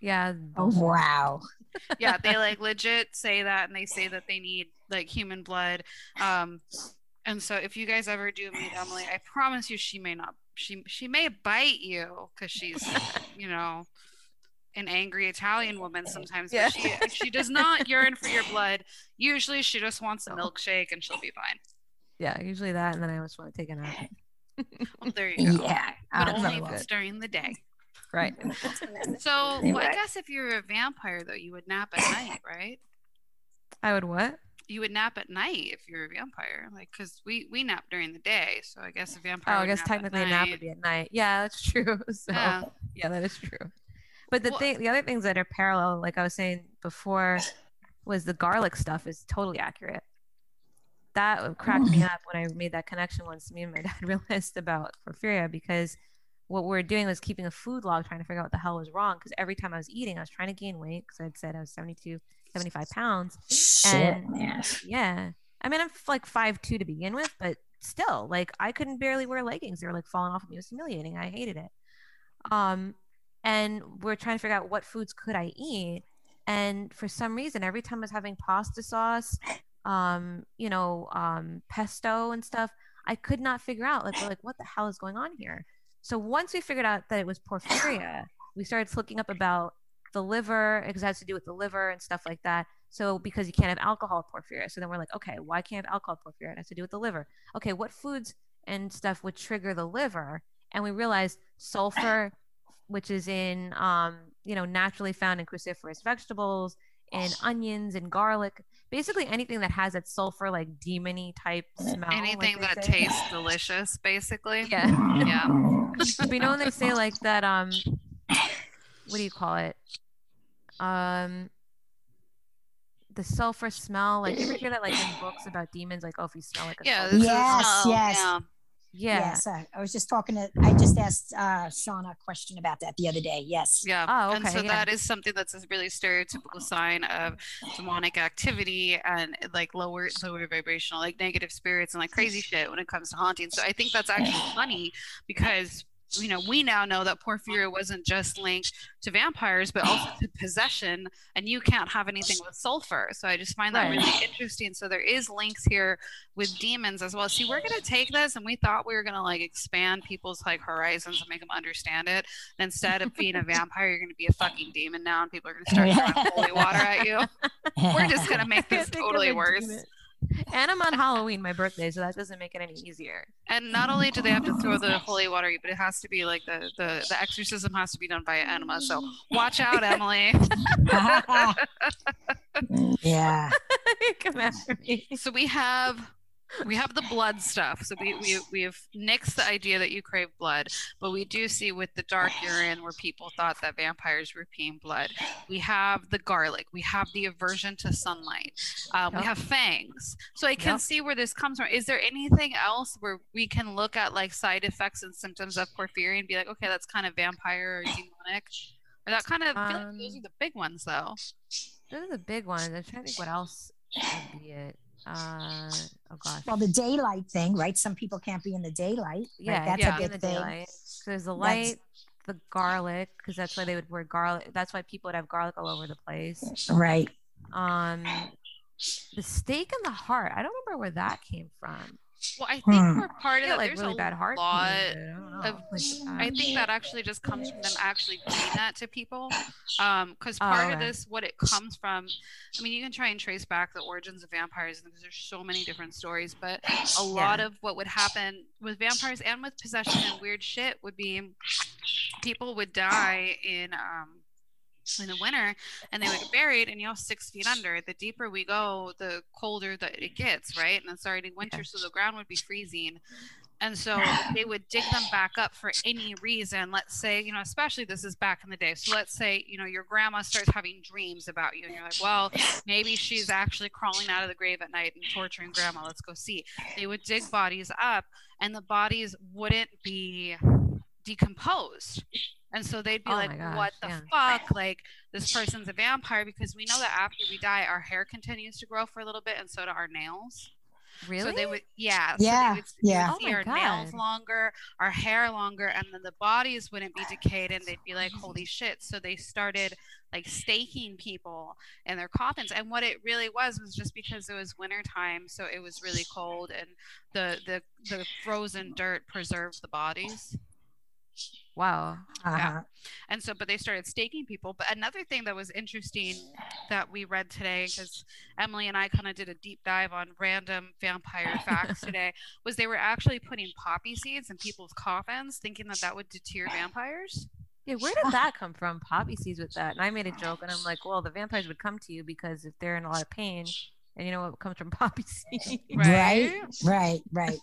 S4: Yeah.
S2: Oh, wow.
S3: yeah they like legit say that and they say that they need like human blood um and so if you guys ever do meet emily i promise you she may not she she may bite you because she's you know an angry italian woman sometimes
S4: Yeah.
S3: but she she does not yearn for your blood usually she just wants a
S4: oh.
S3: milkshake and she'll be fine
S4: Yeah, usually that, and then I just want to take a nap.
S3: well, there you go
S2: Yeah.
S3: but
S2: Oh,
S3: only if it's during the day
S4: Right.
S3: so well, i guess if you're a vampire though you would nap at night right
S4: I would what?
S3: you would nap at night if you're a vampire like because we we nap during the day so i guess a vampire
S4: Oh, I guess technically a nap would be at night. Yeah, that's true. So
S3: Yeah.
S4: yeah, that is true. But the
S3: Well-
S4: thing, the other things that are parallel, like I was saying before, was the garlic stuff is totally accurate. That cracked me up when I made that connection once. Me and my dad realized about porphyria because what we were doing was keeping a food log, trying to figure out what the hell was wrong. Because every time I was eating, I was trying to gain weight because I'd said I was 72, 75 pounds.
S2: Shit,
S4: And-
S2: man.
S4: Yeah. I mean, I'm like five two to begin with, but still like I couldn't barely wear leggings. They were like falling off of me. It was humiliating. I hated it. Um, and we're trying to figure out what foods could I eat. And for some reason, every time I was having pasta sauce, um, you know, um, pesto and stuff, I could not figure out like, like what the hell is going on here. So once we figured out that it was porphyria, we started looking up about the liver because it has to do with the liver and stuff like that. So because you can't have alcohol porphyria, so then we're like, okay, why can't have alcohol porphyria? It has to do with the liver. Okay, what foods and stuff would trigger the liver? And we realized sulfur, which is in um, you know naturally found in cruciferous vegetables, in onions and garlic, basically anything that has that sulfur like demony type smell.
S3: Anything
S4: like
S3: that
S4: say.
S3: tastes delicious, basically.
S4: Yeah.
S3: Yeah.
S4: we know when they say like that um what do you call it um the sulfur smell like you ever hear that like in books about demons like oh if you smell like a
S3: Yeah.
S4: sulfur-
S2: Yes,
S3: oh,
S2: yes.
S3: yeah.
S4: Yeah
S2: Yes, I, I was just talking to. I just asked uh, Sean a question about that the other day. Yes.
S3: Yeah.
S4: Oh, okay, And
S3: so
S4: yeah.
S3: that is something that's a really stereotypical sign of demonic activity and like lower lower vibrational, like negative spirits and like crazy shit when it comes to haunting. So I think that's actually funny because you know, we now know that porphyria wasn't just linked to vampires, but also to possession, and you can't have anything with sulfur. So I just find that
S4: Right.
S3: really interesting. So there is links here with demons as well. See, we're gonna take this, and we thought we were gonna like expand people's like horizons and make them understand it. And instead of being a vampire, you're gonna be a fucking demon now, and people are gonna start throwing holy water at you. We're just gonna make this totally worse.
S4: demon. And i'm on halloween my birthday so that doesn't make it any easier
S3: And not only do they have to throw the holy water, you, but it has to be like the the, the exorcism has to be done by an enema. So watch out, Emily.
S2: yeah.
S4: come after me
S3: so we have we have the blood stuff. So we, we we have nixed the idea that you crave blood but we do see with the dark urine where people thought that vampires were peeing blood we have the garlic. We have the aversion to sunlight. Um, we have fangs. So i can
S4: Yep.
S3: see where this comes from. Is there anything else where we can look at like side effects and symptoms of porphyria and be like okay that's kind of vampire or demonic or that kind of feel like those
S4: Um,
S3: are the big ones though.
S4: those are the big ones. I'm trying to think what else would be it uh oh gosh
S2: Well, the daylight thing, right? Some people can't be in the daylight.
S4: yeah
S2: right? That's
S3: yeah.
S2: a
S4: in
S2: big
S4: the
S2: thing.
S4: daylight. So there's the
S2: That's-
S4: light, the garlic, because that's why they would wear garlic. That's why people would have garlic all over the place.
S2: Right.
S4: Um, the stake and the heart. I don't remember where that came from.
S3: Well i think
S2: Hmm.
S3: we're part of
S4: feel
S3: that
S4: like
S3: there's
S4: really
S3: a
S4: bad heart.
S3: lot
S4: pain, but I don't know.
S3: of-
S4: Like,
S3: I think that actually just comes from them actually doing that to people. Um, because
S4: Oh,
S3: part of this, what it comes from, I mean, you can try and trace back the origins of vampires because there's so many different stories, but a lot of what would happen with vampires and with possession and weird shit would be people would die in um in the winter and they would get buried and you know six feet under the deeper we go the colder that it gets right and it's already winter so the ground would be freezing and so they would dig them back up for any reason. Let's say, you know, especially this is back in the day. So let's say, you know, your grandma starts having dreams about you, and you're like, well, maybe she's actually crawling out of the grave at night and torturing grandma. Let's go see. They would dig bodies up, and the bodies wouldn't be decomposed. And so they'd be
S4: Oh
S3: like,
S4: gosh,
S3: what the
S4: yeah.
S3: fuck? Like, this person's a vampire because we know that after we die, our hair continues to grow for a little bit, and so do our nails.
S4: really?
S3: So they would, yeah.
S2: Yeah,
S3: So they would, you
S2: yeah.
S3: would
S4: Oh
S3: see
S4: my
S3: our nails longer, our hair longer, and then the bodies wouldn't be decayed, and they'd be like, holy shit. So they started like staking people in their coffins. And what it really was was just because it was winter time, so it was really cold, and the the the frozen dirt preserved the bodies.
S4: Wow.
S2: Uh-huh.
S3: And so, but they started staking people. But another thing that was interesting that we read today, because Emily and I kind of did a deep dive on random vampire facts today, was they were actually putting poppy seeds in people's coffins, thinking that that would deter vampires.
S4: Yeah, where did that come from? Poppy seeds with that. And I made a joke and I'm like, well, the vampires would come to you because if they're in a lot of pain, and you know what comes from poppy seeds.
S2: Right. Right. Right.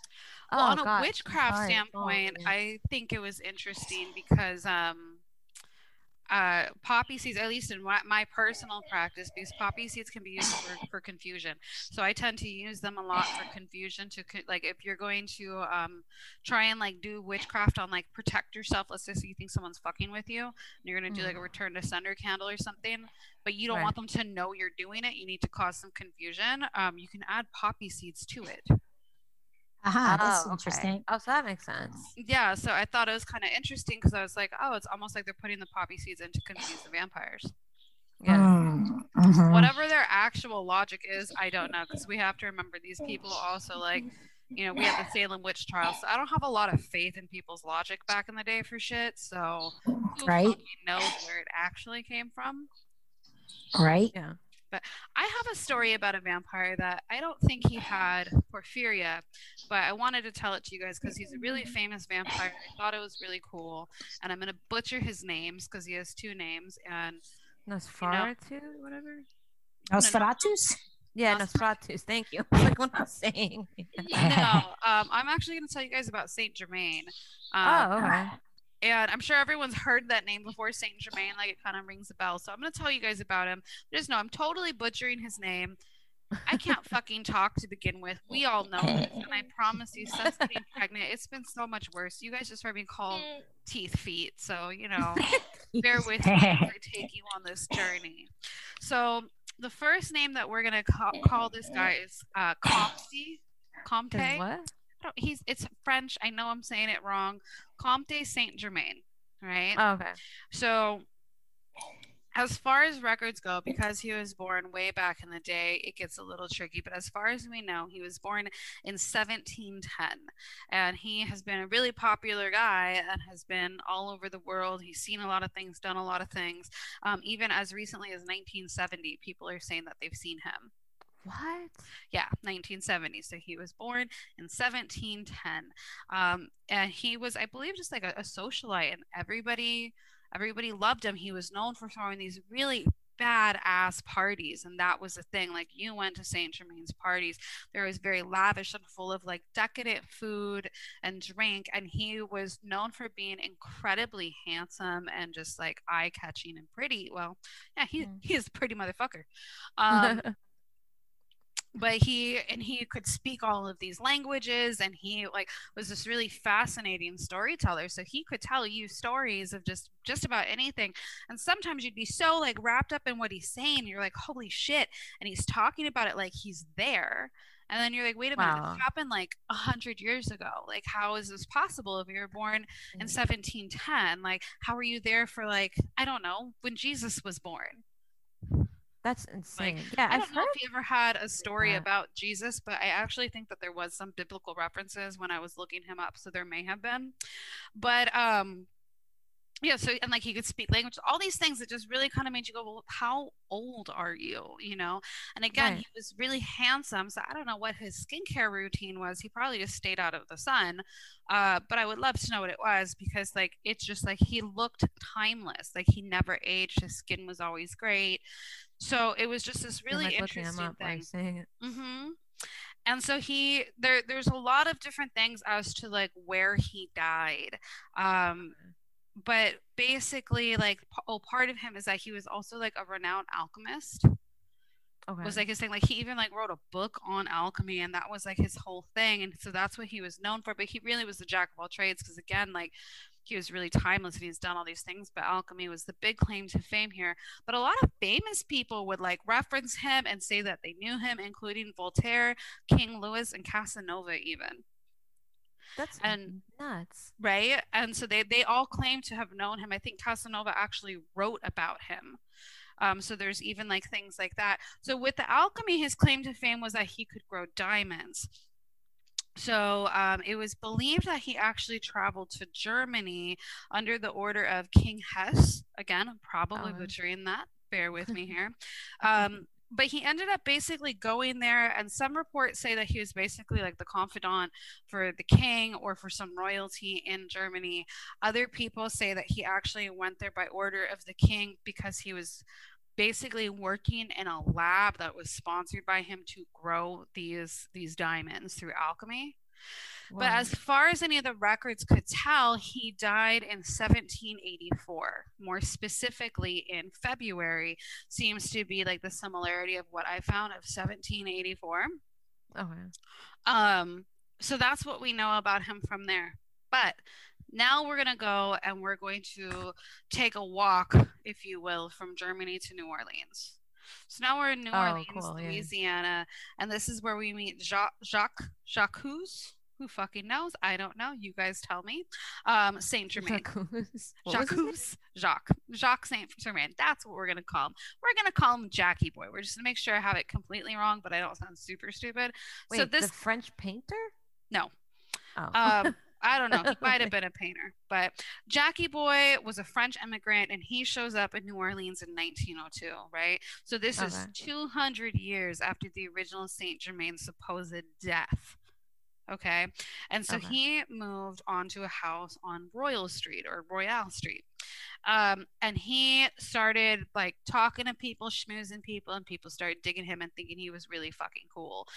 S3: Well,
S4: Oh,
S3: on a
S4: God,
S3: witchcraft
S4: sorry. Oh,
S3: standpoint,
S4: man.
S3: I think it was interesting because um, uh, poppy seeds, at least in my, my personal practice, because poppy seeds can be used for, for confusion. So I tend to use them a lot for confusion. To like, if you're going to um, try and like do witchcraft on like protect yourself, let's say so you think someone's fucking with you, and you're gonna do like a return to sender candle or something, but you don't
S4: Right.
S3: want them to know you're doing it. You need to cause some confusion. Um, you can add poppy seeds to it.
S2: Uh-huh, that's
S4: oh,
S2: interesting.
S4: Okay. Oh, so that makes sense.
S3: Yeah, so I thought it was kind of interesting because I was like, oh, it's almost like they're putting the poppy seeds in to confuse the vampires.
S4: Yeah.
S2: Mm, mhm.
S3: Whatever their actual logic is, I don't know because we have to remember these people also like, you know, we had the Salem witch trials. So I don't have a lot of faith in people's logic back in the day for shit. So who
S2: Right.
S3: knows where it actually came from?
S2: Right?
S4: Yeah.
S3: I have a story about a vampire that I don't think he had porphyria, but I wanted to tell it to you guys because he's a really famous vampire. I thought it was really cool, and I'm gonna butcher his names because he has two names. And
S4: Nosferatu, whatever.
S2: Nosferatus?
S4: Yeah,
S3: Nos-
S4: Nosferatu. Thank you. like what I'm saying.
S3: no, um, I'm actually gonna tell you guys about Saint Germain. Um,
S4: oh, okay.
S3: And I'm sure everyone's heard that name before, Saint Germain. Like it kind of rings a bell. So I'm gonna tell you guys about him. Just know I'm totally butchering his name. I can't fucking talk to begin with. We all know this, and I promise you, since getting pregnant, it's been so much worse. You guys just heard me call teeth feet, so you know, bear with me as I take you on this journey. So the first name that we're gonna ca- call this guy is uh, Comte. Comte.
S4: What?
S3: He's it's French. I know I'm saying it wrong. Comte Saint Germain. Right.
S4: Oh, okay.
S3: So, as far as records go, because he was born way back in the day, it gets a little tricky. But as far as we know, he was born in 1710. And he has been a really popular guy and has been all over the world. He's seen a lot of things, done a lot of things. Um, even as recently as 1970, people are saying that they've seen him.
S4: What?
S3: Yeah, 1970. So he was born in 1710. Um, and he was, I believe, just like a, a socialite, and everybody, everybody loved him. He was known for throwing these really badass parties, and that was the thing. Like you went to Saint Germain's parties, there was very lavish and full of like decadent food and drink, and he was known for being incredibly handsome and just like eye catching and pretty. Well, yeah, he
S4: Mm.
S3: he is a pretty motherfucker. Um, but he and he could speak all of these languages and he like was this really fascinating storyteller. So he could tell you stories of just just about anything. And sometimes you'd be so like wrapped up in what he's saying you're like holy shit and he's talking about it like he's there. And then you're like wait a minute
S4: Wow.
S3: this happened like a hundred years ago. Like how is this possible if you were born in mm. 1710 like how were you there for like i don't know when jesus was born
S4: That's insane. yeah,
S3: I
S4: I've
S3: don't know
S4: heard.
S3: if you ever had a story
S4: that.
S3: about Jesus, but I actually think that there was some biblical references when I was looking him up, so there may have been. But um yeah, so and like he could speak language, all these things that just really kind of made you go, Well, how old are you? You know? And again,
S4: Right.
S3: he was really handsome, so I don't know what his skincare routine was. He probably just stayed out of the sun. Uh, but I would love to know what it was because like it's just like he looked timeless. Like he never aged, his skin was always great. So it was just this really
S4: like, looking him
S3: interesting
S4: up
S3: thing.
S4: you're saying it.
S3: hmm And so he there there's a lot of different things as to like where he died. Um but basically like oh part of him is that he was also like a renowned alchemist
S4: Okay.
S3: was like his thing like he even like wrote a book on alchemy and that was like his whole thing and so that's what he was known for but he really was the jack of all trades because again like he was really timeless and he's done all these things but alchemy was the big claim to fame here. But a lot of famous people would like reference him and say that they knew him including voltaire king louis and casanova even.
S4: That's
S3: and-
S4: nuts.
S3: right? And so they they all claim to have known him. I think casanova actually wrote about him. Um, so there's even like things like that. So with the alchemy his claim to fame was that he could grow diamonds so um, it was believed that he actually traveled to germany under the order of king hess again i'm probably
S4: Oh.
S3: butchering that bear with me here um, but he ended up basically going there and some reports say that he was basically like the confidant for the king or for some royalty in Germany. Other people say that he actually went there by order of the king because he was basically working in a lab that was sponsored by him to grow these these diamonds through alchemy. But as far as any of the records could tell, he died in 1784. More specifically, in February, seems to be like the similarity of what I found of 1784.
S4: okay.
S3: Um, so that's what we know about him from there. But now we're gonna go and we're going to take a walk, if you will, from Germany to New Orleans. So now we're in New
S4: Oh,
S3: Orleans,
S4: cool, yeah.
S3: Louisiana, and this is where we meet Jacques Jacques Jacques Who fucking knows? I don't know. You guys tell me. Um, Saint Germain.
S4: Jacques.
S3: Jacques. Jacques. Jacques Saint Germain. That's what we're gonna call him. We're gonna call him Jackie Boy. We're just gonna make sure I have it completely wrong, but I don't sound super stupid.
S4: Wait,
S3: so this
S4: the French painter?
S3: No.
S4: Oh.
S3: um I don't know. He might have been a painter, but Jackie Boy was a French immigrant and he shows up in New Orleans in 1902, right? So this oh,
S4: is
S3: 200 years after the original Saint Germain's supposed death. Okay. And so
S4: Okay.
S3: he moved onto a house on Royal Street or Royale Street. Um, and he started like talking to people, schmoozing people, and people started digging him and thinking he was really fucking cool.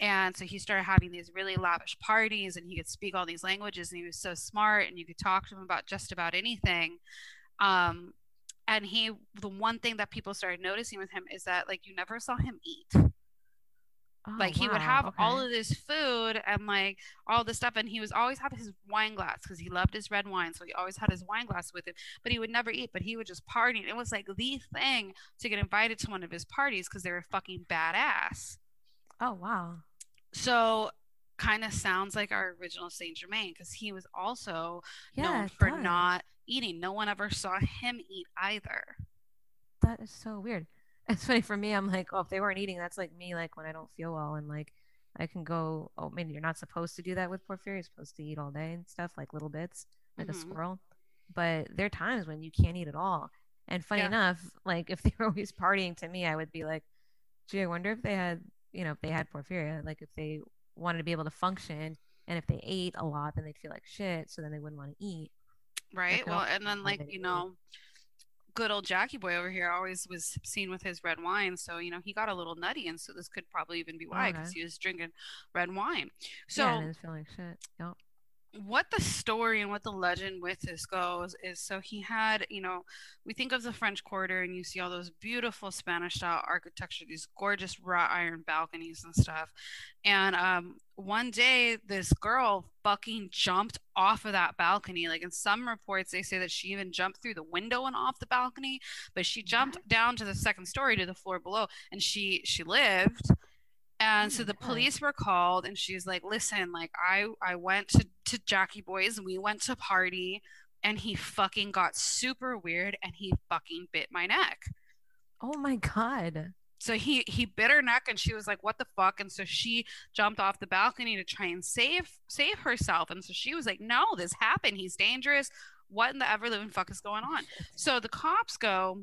S3: And so he started having these really lavish parties, and he could speak all these languages, and he was so smart, and you could talk to him about just about anything. Um, and he, the one thing that people started noticing with him is that like you never saw him eat
S4: Oh,
S3: like he would
S4: wow,
S3: have all of this food and like all this stuff and he was always have his wine glass because he loved his red wine so he always had his wine glass with him but he would never eat but he would just party and it was like the thing to get invited to one of his parties because they were fucking badass
S4: Oh wow.
S3: so kind of sounds like our original saint germain because he was also
S4: Yeah,
S3: known for
S4: does.
S3: not eating no one ever saw him eat either
S4: That is so weird. It's funny for me. I'm like, oh, if they weren't eating, that's like me. Like when I don't feel well, and like I can go. Oh, man, you're not supposed to do that with Porphyria. You're supposed to eat all day and stuff, like little bits, like a
S3: Mhm.
S4: squirrel. But there are times when you can't eat at all. And funny
S3: Yeah.
S4: enough, like if they were always partying to me, I would be like, gee, I wonder if they had, you know, if they had porphyria, like if they wanted to be able to function, and if they ate a lot, then they'd feel like shit, so then they wouldn't want to eat.
S3: right well and then like you know good old jackie boy over here always was seen with his red wine so you know he got a little nutty and so this could probably even be why because
S4: Okay.
S3: he was drinking red wine so
S4: yeah, and feeling shit. Yep.
S3: What the story and what the legend with this goes is so he had you know we think of the french quarter and you see all those beautiful spanish style architecture these gorgeous wrought iron balconies and stuff. And um, one day this girl fucking jumped off of that balcony. Like in some reports they say that she even jumped through the window and off the balcony but she jumped down to the second story to the floor below and she she lived and
S4: Oh
S3: so the police were called and she's like listen like i i went to to jackie boys and we went to party and he fucking got super weird and he fucking bit my neck.
S4: Oh my god.
S3: so he he bit her neck and she was like what the fuck? And so she jumped off the balcony to try and save save herself. And so she was like no this happened. He's dangerous. What in the ever living fuck is going on? So the cops go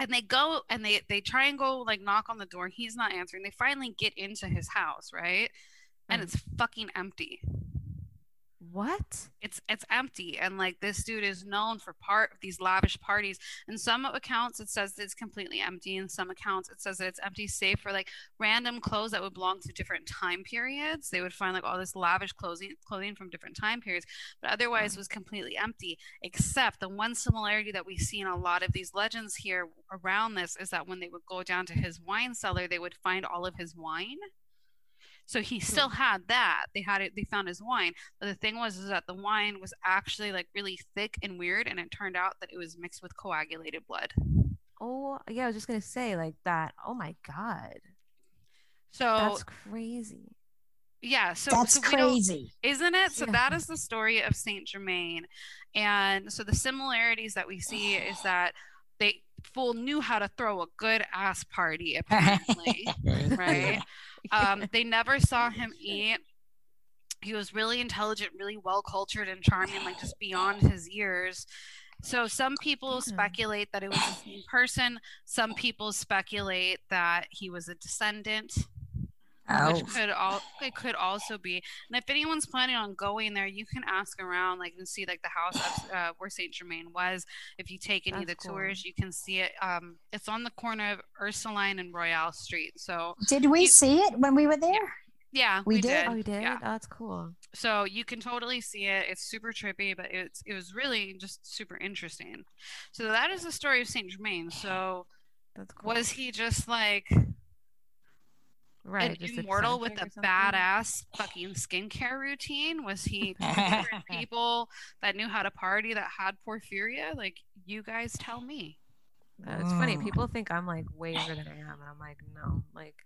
S3: and they go and they they try and go like knock on the door he's not answering. They finally get into his house right? And
S4: Mm.
S3: it's fucking empty
S4: What?
S3: it's it's empty and like this dude is known for part of these lavish parties in some accounts it says it's completely empty in some accounts it says that it's empty save for like random clothes that would belong to different time periods they would find like all this lavish clothing clothing from different time periods but otherwise
S4: Wow.
S3: was completely empty except the one similarity that we see in a lot of these legends here around this is that when they would go down to his wine cellar they would find all of his wine so he hmm. still had that. They had it. They found his wine. But the thing was, is that the wine was actually like really thick and weird, and it turned out that it was mixed with coagulated blood.
S4: Oh yeah, I was just gonna say like that. Oh my god,
S3: So
S4: that's crazy.
S3: yeah, so
S2: That's
S3: so
S2: crazy.
S3: isn't it? So
S4: Yeah.
S3: that is the story of Saint Germain, and so the similarities that we see is that they fool knew how to throw a good ass party apparently. right? Um, they never saw him eat. He was really intelligent, really well cultured and charming, like just beyond his years. So some people speculate that it was the same person. Some people speculate that he was a descendant,
S2: Oh,
S3: which could all it could also be. And if anyone's planning on going there, you can ask around, like and see like the house uh, where Saint Germain was. If you take any of the
S4: cool.
S3: tours, you can see it. Um, it's on the corner of Ursuline and Royale Street. So
S2: did we
S3: You-
S2: see it when we were there?
S3: yeah,
S2: We
S3: we,
S2: did?
S3: did.
S4: Oh, you did?
S3: Yeah.
S4: Oh, that's cool.
S3: So you can totally see it. It's super trippy, but it's it was really just super interesting. So that is the story of Saint Germain. So
S4: That's cool.
S3: was he just like
S4: right?
S3: an
S4: just
S3: immortal with a badass fucking skincare routine? Was he people that knew how to party that had porphyria? Like you guys tell me.
S4: Uh, It's funny.
S2: Mm.
S4: People think I'm like way younger than I am, and I'm like, no, like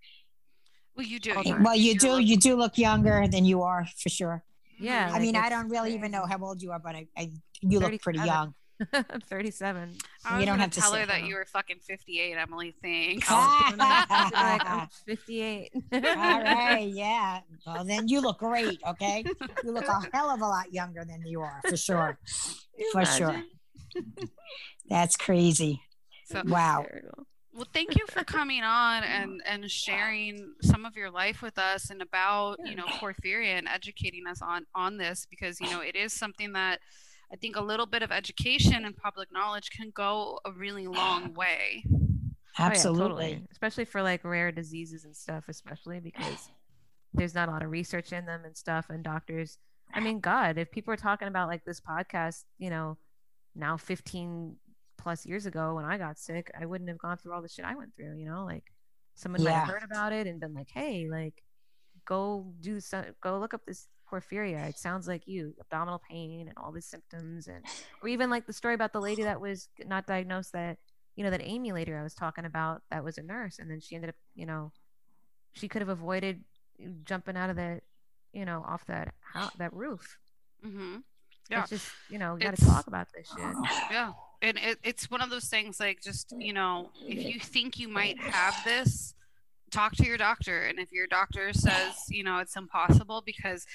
S3: Well, you do.
S4: Hold
S3: you-
S2: Well, you do
S3: look-
S2: you do look younger than you are for sure.
S4: Yeah,
S3: Mhm.
S2: I mean, I don't really even know how old you are, but I, I you look pretty young.
S4: I'm 37.
S3: I
S2: you
S3: was
S2: don't
S3: gonna
S2: have to
S3: tell her that
S2: how.
S3: you were fucking 58, Emily. Thanks.
S4: Like, I'm 58.
S2: All right, yeah. Well, then you look great. Okay, you look a hell of a lot younger than you are for sure.
S4: You
S2: For sure. That's crazy.
S3: So,
S2: Wow.
S4: Hysterical.
S3: well, thank you for coming on and and sharing some of your life with us and about you know porphyria and educating us on on this because you know it is something that I think a little bit of education and public knowledge can go a really long way.
S4: Oh, yeah,
S2: Absolutely.
S4: totally. Especially for like rare diseases and stuff, especially because there's not a lot of research in them and stuff. And doctors, I mean, God, if people are talking about like this podcast, you know, now 15 plus years ago when I got sick, I wouldn't have gone through all the shit I went through, you know, like someone might have heard about it and been like, hey, like, go do some, go look up this porphyria. It sounds like you, abdominal pain and all these symptoms. And, or even like the story about the lady that was not diagnosed that you know, that Amy later I was talking about that was a nurse, and then she ended up, you know, she could have avoided jumping out of that, you know, off that house, that roof.
S3: Mm-hmm. Yeah.
S4: It's just, you know, got to talk about this shit.
S3: Yeah. And it, it's one of those things like just, you know, if you think you might have this, talk to your doctor. And if your doctor says, you know, it's impossible because,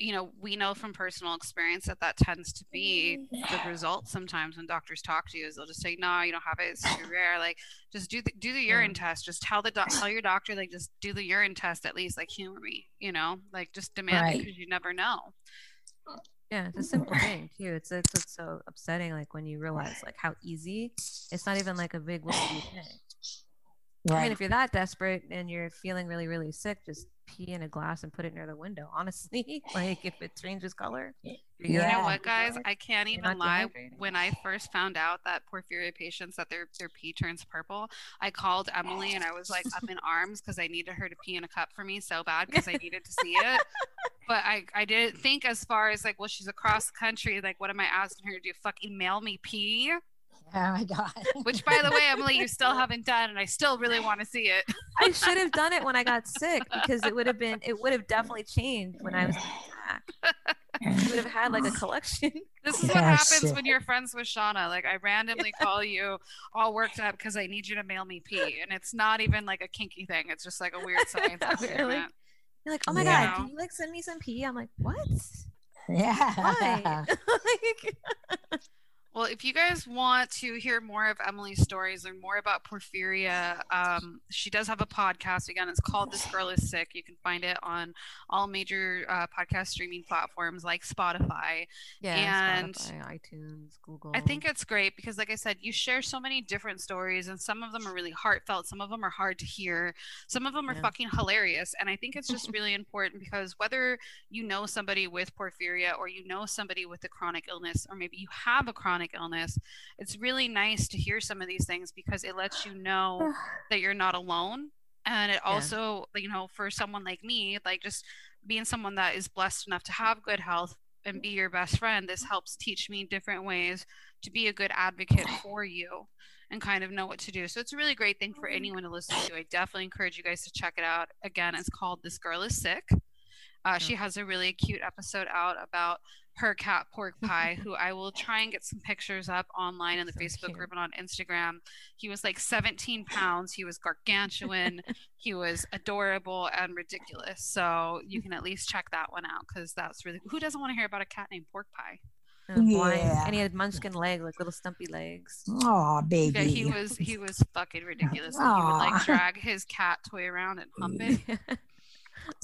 S3: you know, we know from personal experience that that tends to be the mm. result sometimes when doctors talk to you is they'll just say, no, you don't have it. It's too rare. Like just do the, do the urine test. Just tell the doc, tell your doctor, like just do the urine test at least, like humor me, you know, like just demand it because you never know.
S4: Yeah, it's a simple mm. thing too. It's it's what's so upsetting, like when you realize like how easy. It's not even like a big what think. I mean, if you're that desperate and you're feeling really, really sick, just pee in a glass and put it near the window. Honestly, like if it changes color, you're
S3: You know what, guys? I can't even lie. When I first found out that porphyria patients that their their pee turns purple, I called Emily and I was like up in arms because I needed her to pee in a cup for me so bad because I needed to see it. But I I didn't think as far as like, well, she's across the country. Like, what am I asking her to do? Fucking mail me pee?
S2: Oh my God.
S3: Which, by the way, Emily, you still haven't done, and I still really want to see it.
S4: I should have done it when I got sick because it would have been it would have definitely changed when I was in attack. You would have had like a collection.
S3: This is what
S2: Yeah,
S3: happens
S2: shit.
S3: when you're friends with Shauna. Like I randomly call you all worked up because I need you to mail me pee, and it's not even like a kinky thing. It's just like a weird science
S4: Really?
S3: experiment.
S4: You're like, oh my
S2: Yeah.
S4: god, can you like send me some pee? I'm like, what?
S2: Yeah.
S4: Why? Like,
S3: Well, if you guys want to hear more of Emily's stories and more about porphyria, um, she does have a podcast. Again, it's called This Girl Is Sick. You can find it on all major uh, podcast streaming platforms like Spotify.
S4: yeah,
S3: And
S4: Spotify, iTunes, Google.
S3: I think it's great because, like I said, you share so many different stories, and some of them are really heartfelt. Some of them are hard to hear. Some of them are
S4: Yeah.
S3: fucking hilarious. And I think it's just really important because whether you know somebody with porphyria or you know somebody with a chronic illness, or maybe you have a chronic illness, it's really nice to hear some of these things because it lets you know that you're not alone. And it
S4: Yeah.
S3: also, you know, for someone like me, like just being someone that is blessed enough to have good health and be your best friend, this helps teach me different ways to be a good advocate for you and kind of know what to do. So it's a really great thing for anyone to listen to. I definitely encourage you guys to check it out. Again, it's called This Girl is Sick. Uh, she has a really cute episode out about her cat pork pie who i will try and get some pictures up online in the
S4: So
S3: facebook
S4: cute.
S3: group and on instagram. He was like 17 pounds. He was gargantuan. He was adorable and ridiculous. So you can at least check that one out because that's really who doesn't want to hear about a cat named pork pie?
S4: Oh, and blind,
S2: Yeah.
S4: and he had munchkin leg, like little stumpy legs.
S2: Oh, baby.
S3: yeah he was he was fucking ridiculous. Like, he would like drag his cat toy around and hump it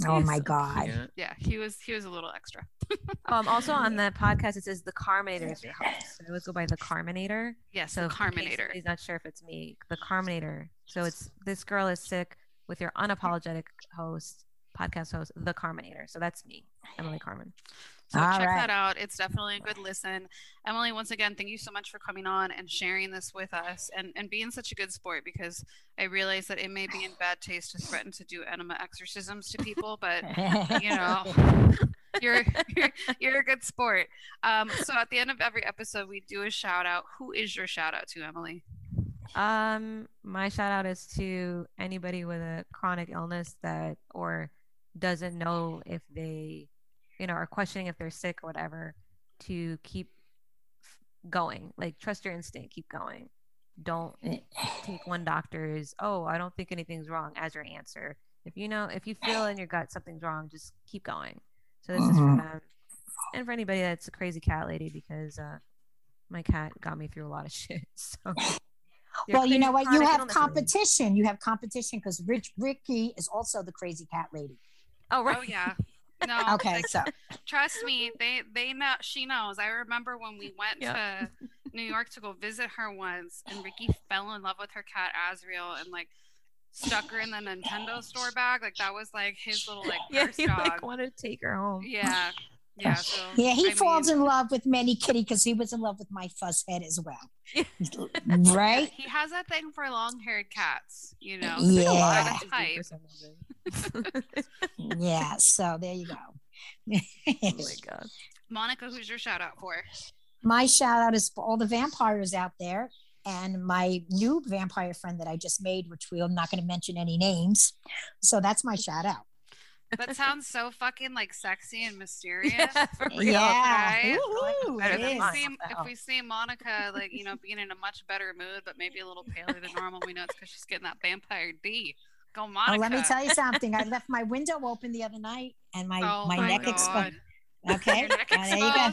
S2: oh my
S4: so
S2: God.
S4: cute.
S3: yeah he was he was a little extra
S4: Um, also on the podcast, it says the Carminator is your host. I always go by the Carminator.
S3: yes
S4: So
S3: the carminator
S4: He's not sure if it's me. The Carminator. So it's this girl is sick with your unapologetic host, podcast host, the Carminator. So that's me, Emily Carmen.
S3: So
S2: All
S3: check
S2: right.
S3: that out. It's definitely a good listen. Emily, once again, thank you so much for coming on and sharing this with us and, and being such a good sport because I realize that it may be in bad taste to threaten to do enema exorcisms to people, but you know, you're, you're you're a good sport. Um, so at the end of every episode, we do a shout out. Who is your shout out to, Emily?
S4: Um, my shout out is to anybody with a chronic illness that or doesn't know if they, you know, are questioning if they're sick or whatever, to keep going. Like trust your instinct, keep going. Don't take one doctor's, oh, I don't think anything's wrong as your answer. If you know, if you feel in your gut something's wrong, just keep going. So this is for
S2: Mhm.
S4: them. And for anybody that's a crazy cat lady because uh my cat got me through a lot of shit. So Your
S2: well, you know what? You have
S4: illness lady.
S2: competition. You have competition because Rich Ricky is also the crazy cat lady.
S4: Oh right.
S3: Oh yeah. No.
S2: Okay,
S3: like,
S2: so
S3: trust me, they they know she knows. I remember when we went
S4: Yeah.
S3: to New York to go visit her once, and Ricky fell in love with her cat Azriel and like stuck her in the Nintendo store bag. Like that was like his little like
S4: Yeah,
S3: first
S4: he
S3: dog.
S4: like wanted to take her home.
S3: Yeah. Yeah. So
S2: yeah, he
S3: I
S2: falls
S3: mean,
S2: in love with Manny Kitty because he was in love with my fuzz head as well. right?
S3: He has that thing for long haired cats, you know.
S2: Yeah.
S3: So
S2: Yeah.
S3: that's a type.
S4: For some reason.
S2: Yeah. So there you go.
S4: oh my god.
S3: Monica, who's your shout out for?
S2: my shout out is for all the vampires out there and my new vampire friend that I just made, which we're not going to mention any names. So that's my shout out.
S3: That sounds so fucking like sexy and mysterious.
S4: Yeah.
S2: Yeah.
S3: right?
S2: Woo-hoo,
S4: Better
S3: If we, see, if we see Monica like you know being in a much better mood, but maybe a little paler than normal, we know it's because she's getting that vampire D. Go Monica.
S2: Oh, let me tell you something. I left my window open the other night and my,
S3: Oh
S2: my,
S3: my
S2: neck
S3: God.
S2: exposed. Okay.
S3: Your neck
S2: Uh, there you go.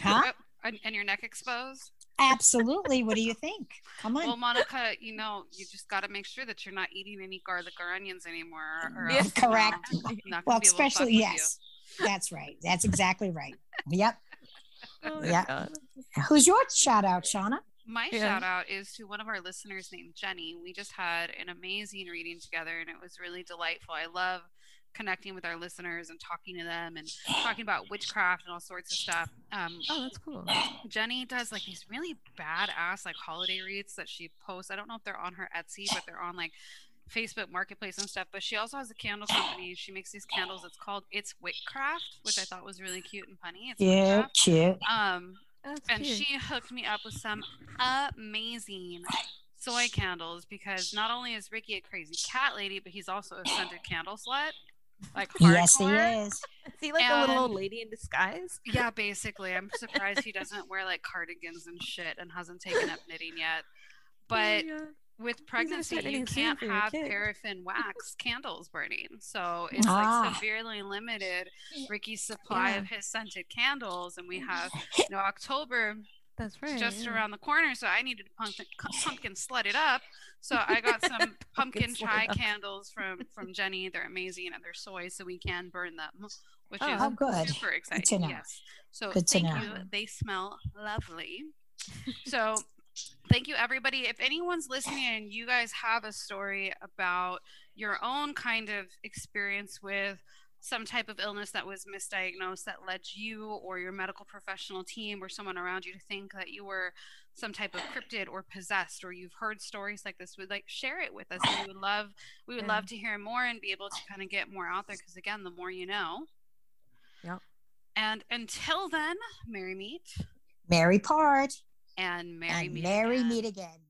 S2: Huh?
S3: And, and your neck exposed.
S2: Absolutely. What do you think? Come on.
S3: Well, Monica, you know you just got to make sure that you're not eating any garlic or onions anymore. Or
S4: Yeah.
S3: else, you know,
S2: Correct.
S3: Not
S2: well,
S3: be able to fuck
S2: especially, yes. That's right. That's exactly right. Yep.
S4: Oh
S2: Yeah.
S4: God.
S2: Who's your shout out, Shauna?
S3: My
S4: Yeah.
S3: shout out is to one of our listeners named Jenny. We just had an amazing reading together and it was really delightful. I love connecting with our listeners and talking to them and talking about witchcraft and all sorts of stuff. Um,
S4: Oh, that's cool.
S3: Jenny does like these really badass like holiday reads that she posts. I don't know if they're on her Etsy, but they're on like Facebook Marketplace and stuff. But she also has a candle company. She makes these candles. It's called It's Witchcraft, which I thought was really cute and funny. It's
S2: Cute,
S3: witchcraft.
S2: cute.
S3: Um,
S4: That's
S3: and
S4: cute.
S3: she hooked me up with some amazing soy candles because not only is Ricky a crazy cat lady, but he's also a scented candle slut. Like hardcore.
S2: Yes, he is.
S4: Is he like a little old lady in disguise?
S3: Yeah, basically. I'm surprised he doesn't wear like cardigans and shit and hasn't taken up knitting yet. Oh but
S4: Oh, yeah.
S3: With pregnancy, you can't have paraffin wax candles burning. So it's
S2: Ah.
S3: like severely limited Ricky's supply
S4: Yeah.
S3: of his scented candles. And we have, you know, October
S4: that's right.
S3: just
S4: yeah.
S3: around the corner. So I needed to pumpkin, pumpkin slut it up. So I got some pumpkin chai candles from from Jenny. They're amazing and they're soy, so we can burn them, which
S4: Oh,
S3: is
S2: Oh, good.
S3: super exciting. Yes. So
S2: Good
S3: thank you. They smell lovely. So thank you everybody. If anyone's listening and you guys have a story about your own kind of experience with some type of illness that was misdiagnosed that led you or your medical professional team or someone around you to think that you were some type of cryptid or possessed or you've heard stories like this would like share it with us. We would love we would
S4: Yeah.
S3: love to hear more and be able to kind of get more out there because again the more you know.
S4: Yeah
S3: and until then merry meet.
S2: Merry part
S3: and marry
S2: and
S3: meet
S2: Mary
S3: again.
S2: meet again.